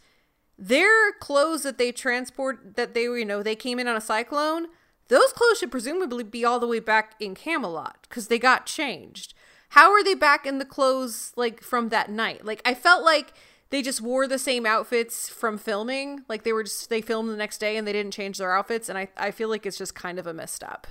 Their clothes that they transport that they you know they came in on a cyclone. Those clothes should presumably be all the way back in Camelot because they got changed. How are they back in the clothes like from that night? Like I felt like they just wore the same outfits from filming. Like they were just they filmed the next day and they didn't change their outfits. And I I feel like it's just kind of a messed up.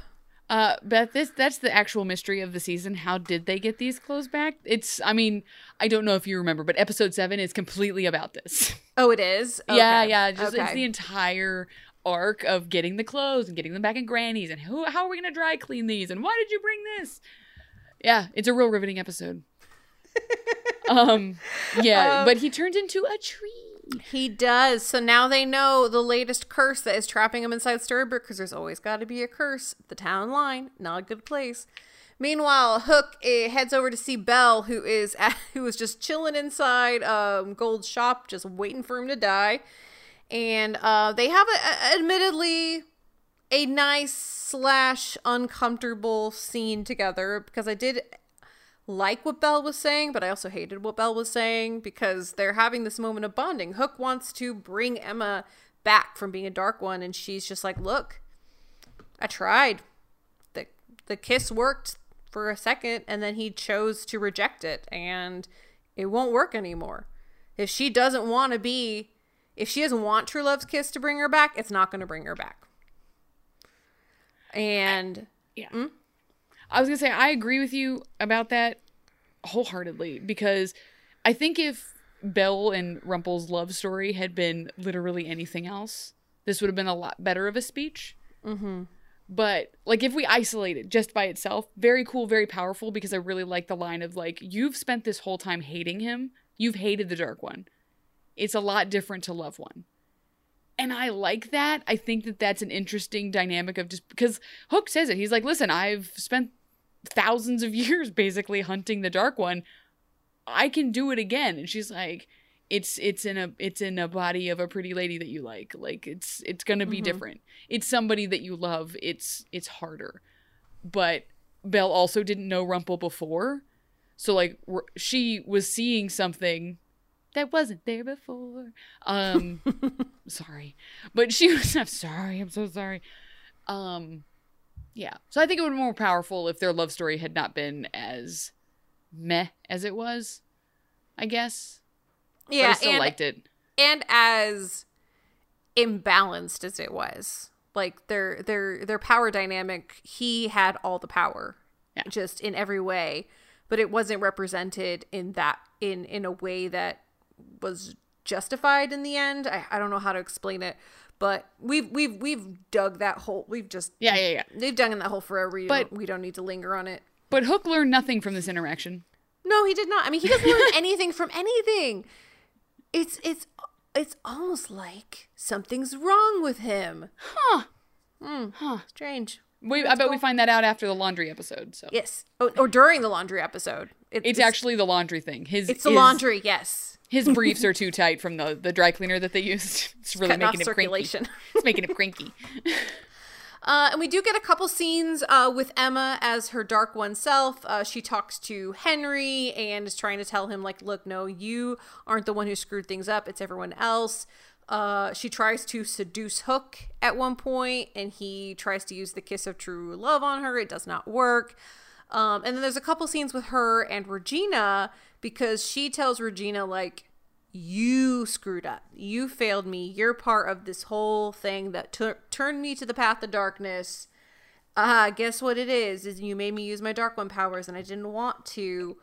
Uh, Beth, this that's the actual mystery of the season. How did they get these clothes back? It's, I mean, I don't know if you remember, but episode seven is completely about this. Oh, it is. Yeah, Okay. yeah. Just it's the entire arc of getting the clothes and getting them back in Granny's and who how are we gonna dry clean these and why did you bring this? Yeah, it's a real riveting episode. um yeah, Um, but he turned into a tree. He does. So now they know the latest curse that is trapping him inside Storybrooke because there's always got to be a curse. The town line, not a good place. Meanwhile, Hook eh, heads over to see Belle, who is at, who is just chilling inside um, Gold's shop, just waiting for him to die. And uh, they have, a, a- admittedly, a nice slash uncomfortable scene together because I did like what Belle was saying, but I also hated what Belle was saying because they're having this moment of bonding. Hook wants to bring Emma back from being a dark one, and she's just like, "Look, I tried. the The kiss worked for a second, and then he chose to reject it, and it won't work anymore. If she doesn't want to be, if she doesn't want True Love's kiss to bring her back, it's not going to bring her back." And Yeah. Hmm? I was gonna say I agree with you about that wholeheartedly because I think if Belle and Rumple's love story had been literally anything else, this would have been a lot better of a speech. Mm-hmm. But like if we isolate it just by itself, very cool, very powerful because I really like the line of like you've spent this whole time hating him, you've hated the dark one. It's a lot different to love one. And I like that. I think that that's an interesting dynamic of just because Hook says it. He's like, listen, I've spent thousands of years basically hunting the dark one. I can do it again. And she's like, it's it's in a it's in a body of a pretty lady that you like. Like it's it's gonna be mm-hmm. different. It's somebody that you love. It's it's harder. But Belle also didn't know Rumple before. So like she was seeing something that wasn't there before. Um sorry. But she was I'm sorry. I'm so sorry. Um yeah. So I think it would be more powerful if their love story had not been as meh as it was. I guess. But Yeah, I still and, liked it. and as imbalanced as it was. Like their their their power dynamic, he had all the power. Yeah. Just in every way, but it wasn't represented in that in in a way that was justified in the end. I, I don't know how to explain it, but we've we've we've dug that hole. We've just Yeah, yeah, yeah. They've dug in that hole forever. You But- don't, we don't need to linger on it. But Hook learned nothing from this interaction. No, he did not. I mean, he doesn't learn anything from anything. It's it's it's almost like something's wrong with him. Huh. Hmm. Huh. Strange. We, I bet we find that out after the laundry episode. So Yes. Oh, or during the laundry episode. It- it's actually the laundry thing. His it's the laundry. Yes. His briefs are too tight from the the dry cleaner that they used. It's really Cutting off making it circulation. cranky. It's making it cranky. Uh, and we do get a couple scenes uh, with Emma as her dark one self. Uh, she talks to Henry and is trying to tell him, like, look, no, you aren't the one who screwed things up. It's everyone else. Uh, she tries to seduce Hook at one point, and he tries to use the kiss of true love on her. It does not work. Um, and then there's a couple scenes with her and Regina because she tells Regina, like, you screwed up. You failed me. You're part of this whole thing that tur turned me to the path of darkness. Ah, guess what it is? Is you made me use my dark one powers, and I didn't want to.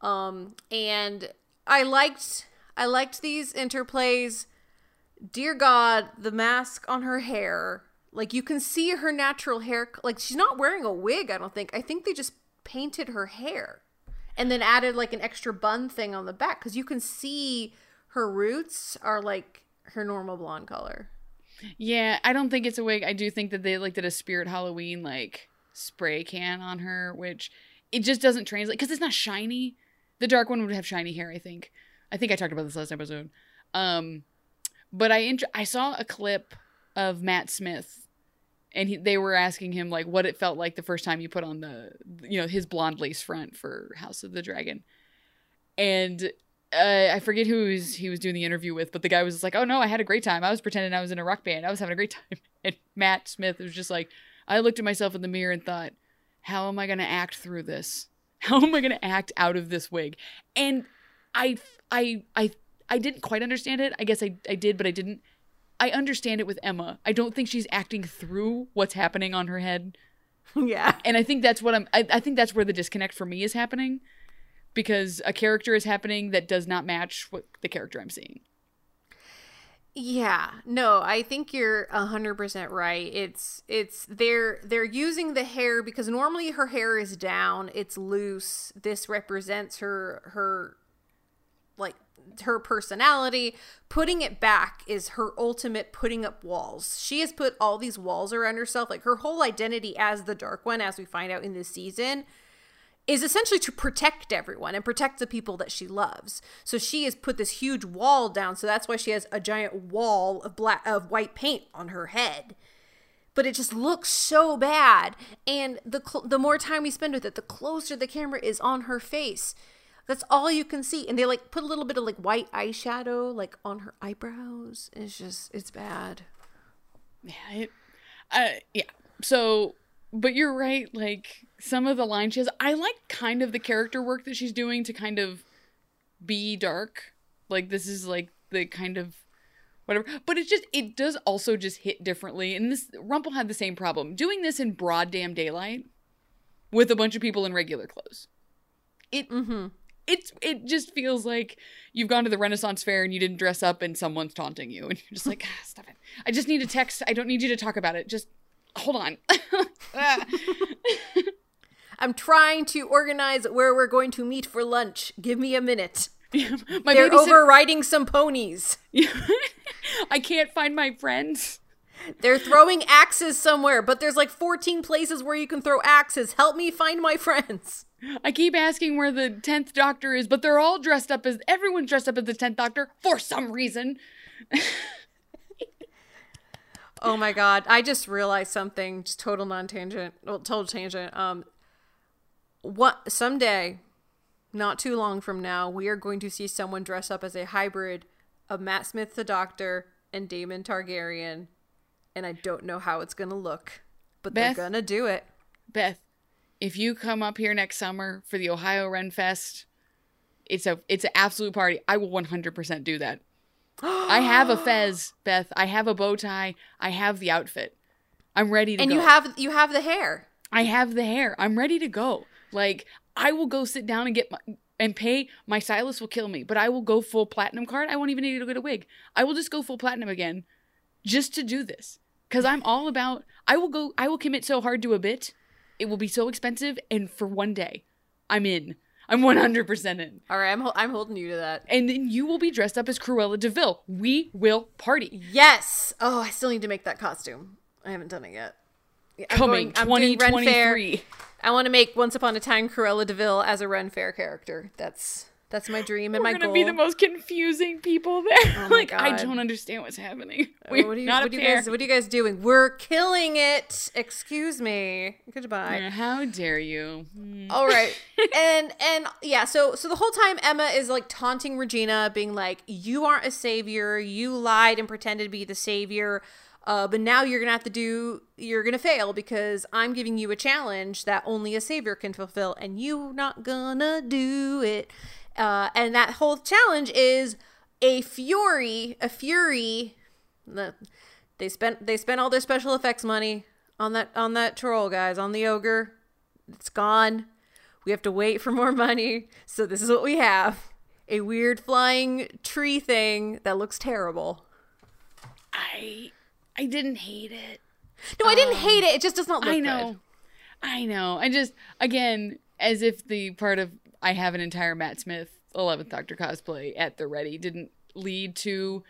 Um, and I liked, I liked these interplays. Dear God, the mask on her hair, like you can see her natural hair. Like she's not wearing a wig. I don't think. I think they just painted her hair and then added like an extra bun thing on the back because you can see her roots are like her normal blonde color. Yeah, I don't think it's a wig. I do think that they like did a Spirit Halloween like spray can on her, which it just doesn't translate because it's not shiny. The dark one would have shiny hair. I think. I think I talked about this last episode. Um, but I int- I saw a clip of Matt Smith, and he, they were asking him like what it felt like the first time you put on the you know his blonde lace front for House of the Dragon, and uh, I forget who he was, he was doing the interview with, but the guy was like, "Oh no, I had a great time. I was pretending I was in a rock band. I was having a great time." And Matt Smith was just like, "I looked at myself in the mirror and thought, how am I going to act through this? How am I going to act out of this wig?" And I, I, I, I didn't quite understand it. I guess I, I did, but I didn't. I understand it with Emma. I don't think she's acting through what's happening on her head yeah. and I think that's what I'm. I, I think that's where the disconnect for me is happening, because a character is happening that does not match what the character I'm seeing. Yeah, no, I think you're a hundred percent right. It's it's they're they're using the hair because normally her hair is down, it's loose. This represents her her like her personality. Putting it back is her ultimate putting up walls. She has put all these walls around herself. Like her whole identity as the dark one, as we find out in this season, is essentially to protect everyone and protect the people that she loves. So she has put this huge wall down. So that's why she has a giant wall of black of white paint on her head. But it just looks so bad. And the cl- the more time we spend with it, the closer the camera is on her face. That's all you can see. And they like put a little bit of like white eyeshadow like on her eyebrows. It's just it's bad. Yeah, it, uh, yeah. So, but you're right. Like some of the lines she has, I like kind of the character work that she's doing to kind of be dark. Like this is like the kind of whatever. But it just it does also just hit differently. And this Rumple had the same problem doing this in broad damn daylight with a bunch of people in regular clothes. It it's it just feels like you've gone to the Renaissance fair and you didn't dress up and someone's taunting you and you're just like ah, stop it. I just need a text. I don't need you to talk about it. Just hold on. Ah. I'm trying to organize where we're going to meet for lunch. Give me a minute. my They're babysitter- overriding some ponies. I can't find my friends. They're throwing axes somewhere, but there's like 14 places where you can throw axes. Help me find my friends. I keep asking where the 10th doctor is, but they're all dressed up as everyone's dressed up as the 10th doctor for some reason. Oh my god, I just realized something, just total non-tangent, well, total tangent. Um what someday not too long from now, we are going to see someone dress up as a hybrid of Matt Smith the Doctor and Daemon Targaryen. And I don't know how it's going to look, but Beth? they're going to do it. Beth, if you come up here next summer for the Ohio Ren Fest, it's a it's an absolute party. I will 100% do that. I have a fez, Beth. I have a bow tie. I have the outfit. I'm ready to And go. you have you have the hair. I have the hair. I'm ready to go. Like I will go sit down and get my and pay. My stylist will kill me, but I will go full platinum card. I won't even need to get a wig. I will just go full platinum again, just to do this. Cause I'm all about. I will go. I will commit so hard to a bit. It will be so expensive, and for one day, I'm in. I'm 100% in. All right, I'm hol- I'm holding you to that. And then you will be dressed up as Cruella de Vil. We will party. Yes. Oh, I still need to make that costume. I haven't done it yet. I'm Coming going- I'm doing 2023. I want to make Once Upon a Time Cruella de Vil as a Ren Fair character. That's that's my dream and We're my gonna be the most confusing people there. Oh like I don't understand what's happening. Uh, We're what are you, not what a are you pair. guys what are you guys doing? We're killing it. Excuse me. Goodbye. How dare you? Hmm. All right. and and yeah, so so the whole time Emma is like taunting Regina, being like, "You aren't a savior. You lied and pretended to be the savior." Uh, but now you're gonna have to do you're gonna fail because i'm giving you a challenge that only a savior can fulfill and you not gonna do it uh, and that whole challenge is a fury a fury they spent they spent all their special effects money on that on that troll guys on the ogre. It's gone. We have to wait for more money. So this is what we have. A weird flying tree thing that looks terrible. I I didn't hate it. no i didn't hate it. It just does not look Um, I know. good I know. I just again, as if the part of I have an entire Matt Smith 11th Doctor cosplay at the ready didn't lead to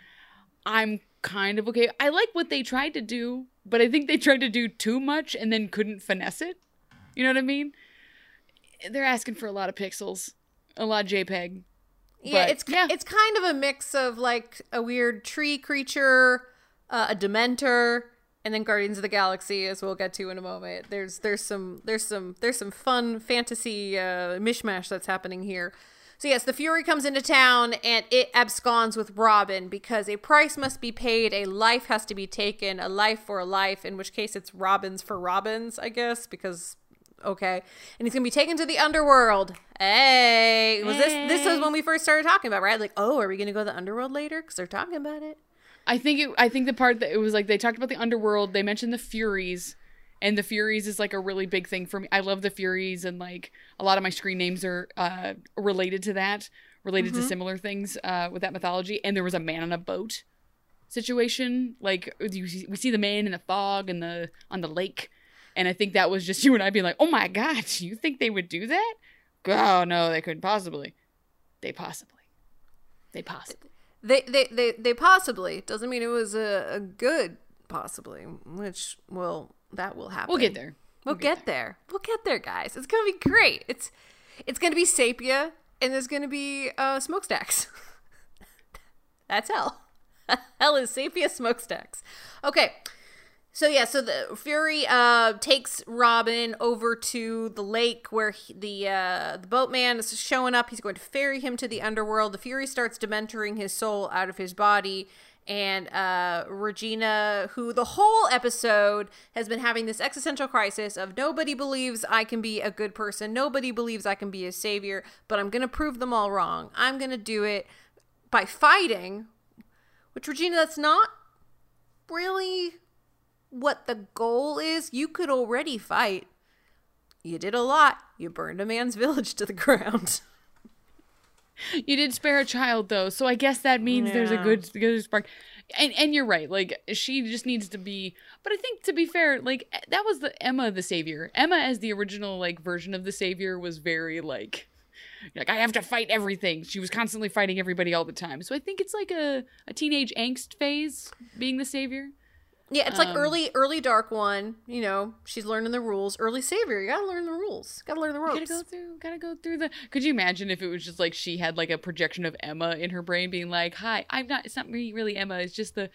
I'm kind of okay. I like what they tried to do, but I think they tried to do too much and then couldn't finesse it. You know what I mean? They're asking for a lot of pixels, a lot of JPEG. yeah But, it's yeah. it's kind of a mix of like a weird tree creature uh, a dementor and then guardians of the galaxy as we'll get to in a moment. There's there's some there's some there's some fun fantasy uh, mishmash that's happening here. So yes the fury comes into town and it absconds with robin because a price must be paid a life has to be taken a life for a life in which case it's robins for robins i guess because okay. And he's gonna be taken to the underworld. Hey was this this was when we first started talking about right? Like oh are we gonna go to the underworld later? Because they're talking about it I think it. I think the part that it was like they talked about the underworld. They mentioned the Furies, and the Furies is like a really big thing for me. I love the Furies, and like a lot of my screen names are uh, related to that, related to similar things uh, with that mythology. And there was a man on a boat situation. Like you see, we see the man in the fog and the on the lake, and I think that was just you and I being like, "Oh my god, you think they would do that?" Oh no, they couldn't possibly. They possibly. They possibly. They they they, they possibly doesn't mean it was a, a good possibly, which will that will happen. We'll get there. We'll, get, there. We'll get there, guys. It's gonna be great. It's it's gonna be Sapia and there's gonna be uh smokestacks. That's hell. hell is Sapia smokestacks. Okay. So yeah, so the Fury uh takes Robin over to the lake where he, the uh the boatman is showing up. He's going to ferry him to the underworld. The Fury starts dementoring his soul out of his body. And uh, Regina, who the whole episode has been having this existential crisis of nobody believes I can be a good person, nobody believes I can be a savior, but I'm gonna prove them all wrong. I'm gonna do it by fighting. Which Regina, that's not really what the goal is. You could already fight. You did a lot. You burned a man's village to the ground. You did spare a child though, so I guess that means there's a good good spark. And and you're right. Like she just needs to be. But I think to be fair, like that was the Emma the savior. Emma as the original like version of the savior was very like like I have to fight everything. She was constantly fighting everybody all the time. So I think it's like a a teenage angst phase being the savior. Yeah, it's like early, early dark one. You know, she's learning the rules. Early savior, you gotta learn the rules. Gotta learn the ropes. Gotta go through. Gotta go through the. Could you imagine if it was just like she had like a projection of Emma in her brain, being like, "Hi, I'm not. It's not me, really Emma. It's just the,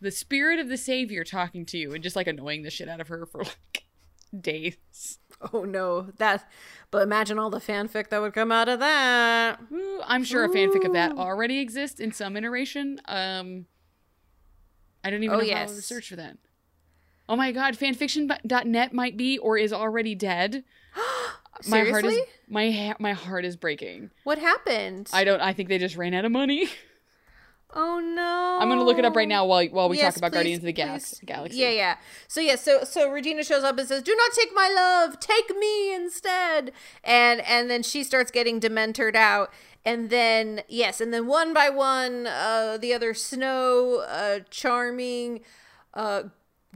the spirit of the savior talking to you, and just like annoying the shit out of her for like days." Oh no, that. But imagine all the fanfic that would come out of that. Ooh, I'm sure a fanfic of that already exists in some iteration. Um, I don't even Oh, know how to yes. search for that. Oh my god, fanfiction.net might be or is already dead. my heart is my ha- my heart is breaking. What happened? I don't I think they just ran out of money. oh no. I'm going to look it up right now while while we Yes, talk about please, Guardians of the. Galaxy. Galaxy. Yeah, yeah. So yeah, so so Regina shows up and says, "Do not take my love, take me instead." And and then she starts getting dementored out. And then yes, and then one by one, uh, the other Snow, uh, Charming, uh,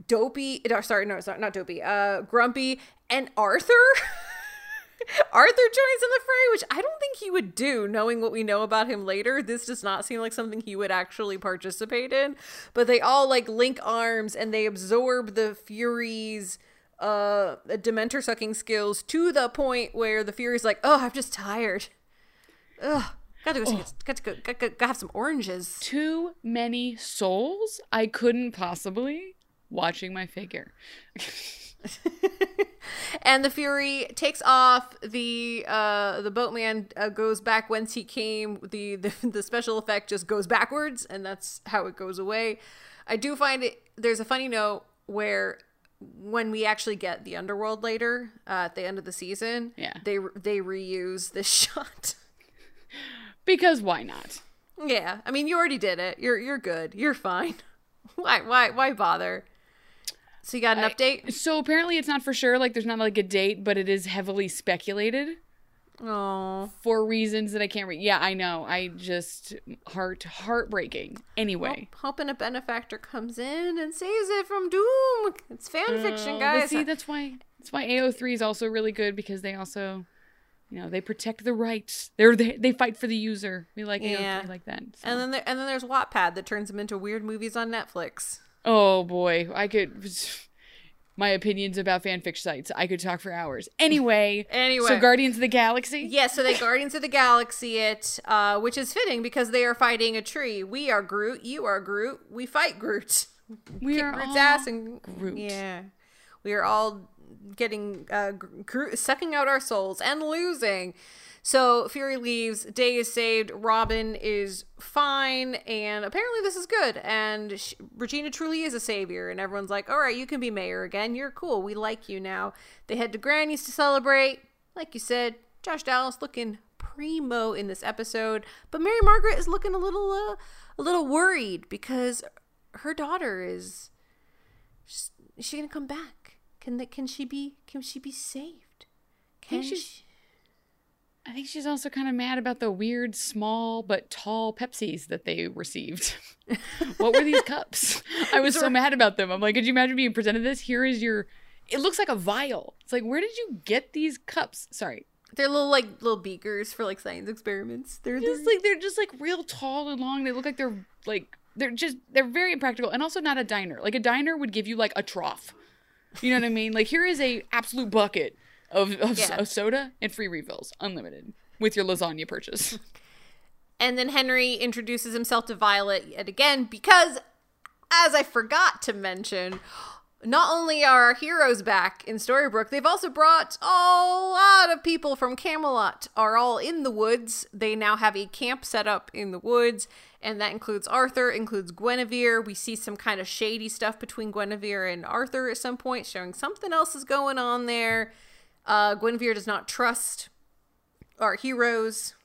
Dopey. No, sorry, no, sorry, not Dopey. Uh, Grumpy and Arthur. Arthur joins in the fray, which I don't think he would do, knowing what we know about him later. This does not seem like something he would actually participate in. But they all like link arms and they absorb the Fury's uh dementor sucking skills to the point where the Fury's like, oh, I'm just tired. Ugh. Got to go, take got to go, got, got, got to have some oranges. Too many souls. I couldn't possibly watching my figure. and the Fury takes off. The uh, the boatman uh, goes back whence he came. The, the the special effect just goes backwards, and that's how it goes away. I do find it. There's a funny note where when we actually get the underworld later uh, at the end of the season, Yeah. they they reuse this shot. Because why not? yeah, I mean you already did it. You're you're good. You're fine. why why why bother? So you got an update? So apparently it's not for sure. Like there's not like a date, but it is heavily speculated Oh, for reasons that I can't read. Yeah, I know. I just heart heartbreaking. Anyway. hoping a benefactor comes in and saves it from doom. It's fan fiction, Uh, guys. See, that's why that's why AO3 is also really good because they also, you know, they protect the rights. They're they, they fight for the user. We like Yeah. AO3 like that. so. and then there, and then there's Wattpad that turns them into weird movies on Netflix. oh boy, I could. My opinions about fanfic sites. I could talk for hours. Anyway. Anyway. So Guardians of the Galaxy. Yeah, so they Guardians of the Galaxy it, uh, which is fitting because they are fighting a tree. We are Groot. You are Groot. We fight Groot. we Kick are Groot's all ass and Groot. Yeah, we are all getting uh, Gr- sucking out our souls and losing. So Fury leaves. Day is saved. Robin is fine, and apparently this is good. And sh Regina truly is a savior, and everyone's like, "All right, you can be mayor again. You're cool. We like you now." They head to Granny's to celebrate. Like you said, Josh Dallas looking primo in this episode, but Mary Margaret is looking a little, uh, a little worried because her daughter is is she gonna come back? Can that can she be can she be saved? Can she's- she? I think she's also kind of mad about the weird, small but tall Pepsis that they received. what were these cups? I was so mad about them. I'm like, could you imagine being presented this? Here is your. It looks like a vial. It's like, where did you get these cups? Sorry, They're little like little beakers for like science experiments. They're just like they're just like real tall and long. They look like they're like they're just they're very impractical and also not a diner. Like a diner would give you like a trough. You know what I mean? Like here is a absolute bucket of of, Yeah. of soda and free refills, unlimited, with your lasagna purchase. And then Henry introduces himself to Violet yet again because, as I forgot to mention, not only are our heroes back in Storybrooke, they've also brought a lot of people from Camelot are all in the woods. They now have a camp set up in the woods, and that includes Arthur, includes Guinevere. We see some kind of shady stuff between Guinevere and Arthur at some point, showing something else is going on there. Uh, Guinevere does not trust our heroes.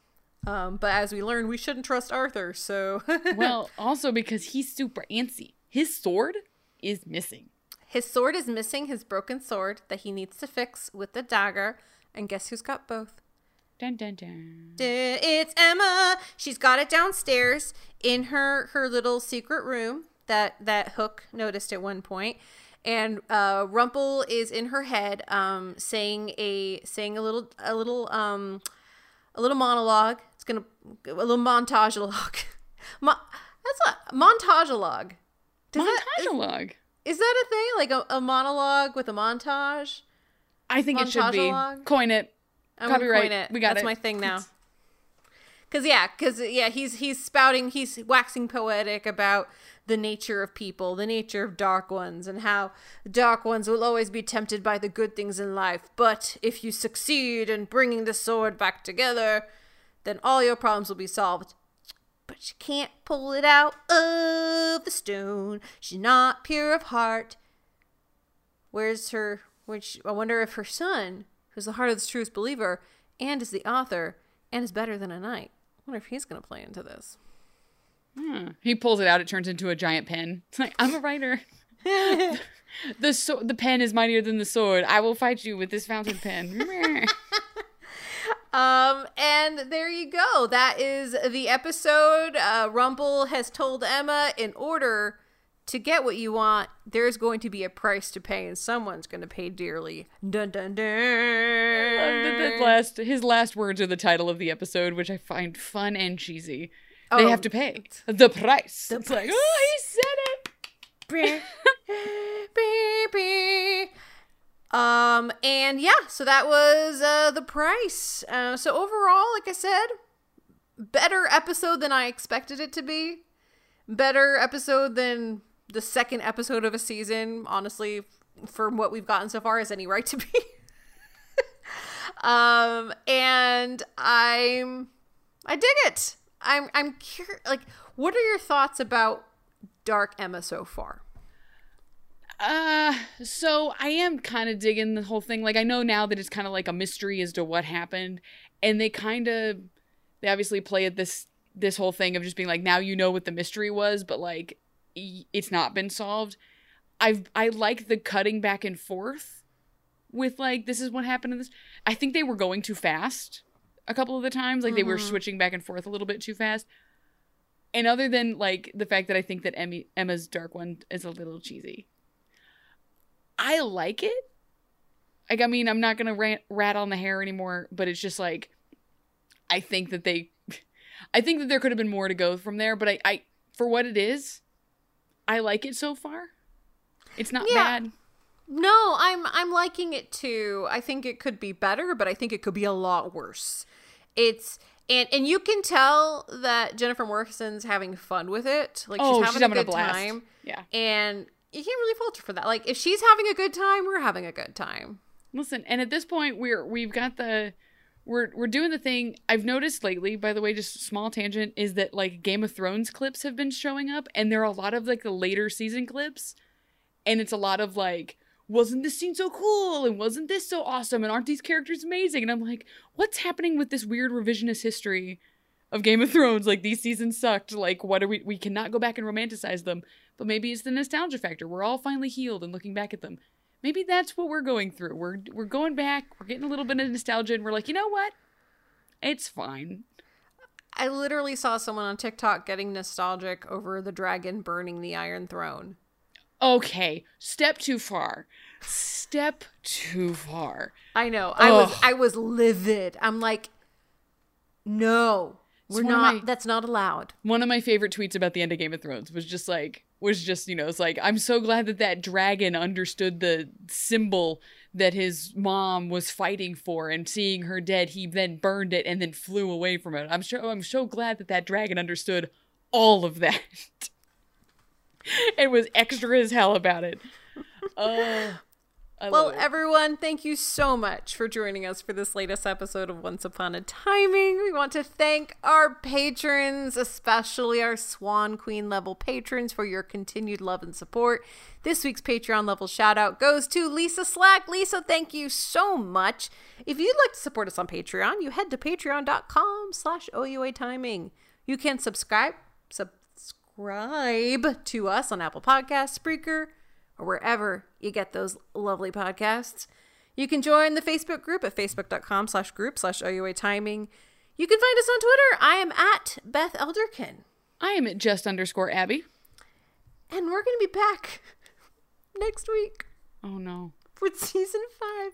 Um, but as we learn, we shouldn't trust Arthur. So well, also because he's super antsy. His sword is missing. his sword is missing, his broken sword that he needs to fix with the dagger. And guess who's got both? Dun dun dun. It's Emma. She's got it downstairs in her her little secret room that that Hook noticed at one point. And uh, Rumple is in her head, um, saying a saying a little a little um a little monologue. It's gonna a little montage log. Mo- that's a montage log. Does that- Montageologue. Is that a thing? Like a, a monologue with a montage? I think it should be. Coin it. I'm gonna coin it. We got That's it. my thing now. Cause yeah, cause yeah, he's he's spouting, he's waxing poetic about the nature of people, the nature of dark ones, and how dark ones will always be tempted by the good things in life. But if you succeed in bringing the sword back together, then all your problems will be solved. But she can't pull it out of the stone. She's not pure of heart. Where's her? Which I wonder if her son, who's the heart of the truest believer, and is the author, and is better than a knight. I wonder if he's gonna play into this. He pulls it out. It turns into a giant pen. It's like I'm a writer. the so- the pen is mightier than the sword. I will fight you with this fountain pen. Um, and there you go. That is the episode. Uh, Rumple has told Emma in order to get what you want, there's going to be a price to pay, and someone's going to pay dearly. Dun dun dun. The- the last his last words are the title of the episode, which I find fun and cheesy. They Oh, have to pay the price. the it's like, price. oh, he said it. Beep, beep, beep. Um, and yeah, so that was uh, the price. Uh, so overall, like I said, better episode than I expected it to be. Better episode than the second episode of a season. Honestly, from what we've gotten so far, has any right to be. um, and I'm, I dig it. I'm, I'm curious. Like, what are your thoughts about Dark Emma so far? Uh, so I am kind of digging the whole thing. Like, I know now that it's kind of like a mystery as to what happened, and they kind of, they obviously play at this this whole thing of just being like, now you know what the mystery was, but like, it's not been solved. I've I like the cutting back and forth with like this is what happened in this. I think they were going too fast a couple of the times, like they were mm-hmm. switching back and forth a little bit too fast. And other than like the fact that I think that Emmy, Emma's dark one is a little cheesy, I like it. Like, I mean, I'm not gonna rant, rat on the hair anymore, but it's just like, I think that they, I think that there could have been more to go from there. But I, I, for what it is, I like it so far. It's not Yeah. bad. No, I'm I'm liking it too. I think it could be better, but I think it could be a lot worse. It's and and you can tell that Jennifer Morrison's having fun with it. Like Oh, she's she's having, having a a good blast. time. Yeah. And you can't really fault her for that. Like if she's having a good time, we're having a good time. Listen, and at this point, we're we've got the. We're, we're doing the thing I've noticed lately, by the way, just small tangent, is that like Game of Thrones clips have been showing up, and there are a lot of like the later season clips, and it's a lot of like, wasn't this scene so cool? And wasn't this so awesome? And aren't these characters amazing? And I'm like, what's happening with this weird revisionist history of Game of Thrones? Like these seasons sucked. Like, what are we? We cannot go back and romanticize them. But maybe it's the nostalgia factor. We're all finally healed and looking back at them. Maybe that's what we're going through. We're we're going back. We're getting a little bit of nostalgia, and we're like, you know what? It's fine. I literally saw someone on TikTok getting nostalgic over the dragon burning the Iron Throne. Okay, step too far. Step too far. I know. I was I was livid. I'm like, no, we're of not. my- that's not allowed. One of my favorite tweets about the end of Game of Thrones was just like was just you know it's like I'm so glad that that dragon understood the symbol that his mom was fighting for and seeing her dead he then burned it and then flew away from it. I'm sure I'm so glad that that dragon understood all of that. and was extra as hell about it. Oh, I Well, everyone, thank you so much for joining us for this latest episode of Once Upon a Timing. We want to thank our patrons, especially our Swan Queen level patrons, for your continued love and support. This week's Patreon level shout out goes to Lisa Slack. Lisa, thank you so much. If you'd like to support us on Patreon, you head to patreon.com slash OUA timing. You can subscribe, subscribe to us on Apple Podcasts, Spreaker, or wherever you get those lovely podcasts. You can join the Facebook group at facebook.com slash group slash OUA timing. You can find us on Twitter. I am at Beth Elderkin. I am at just underscore Abby. And we're going to be back next week Oh no. for season five,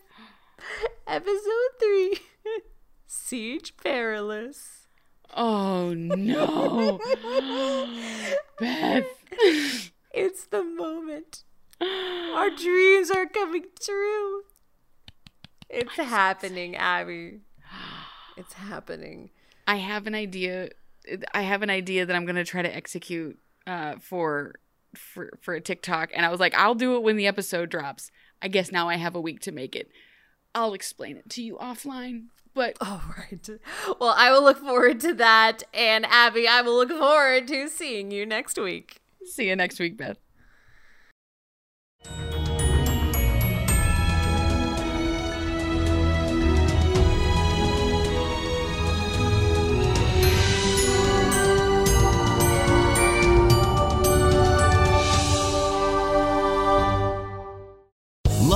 episode three Siege Perilous. Oh no. Beth. It's the moment. Our dreams are coming true. It's happening, Abby. It's happening. I have an idea. I have an idea that I'm gonna try to execute uh, for for for a TikTok, and I was like, I'll do it when the episode drops. I guess now I have a week to make it. I'll explain it to you offline. But All right. Well, I will look forward to that. And Abby, I will look forward to seeing you next week. see you next week, Beth.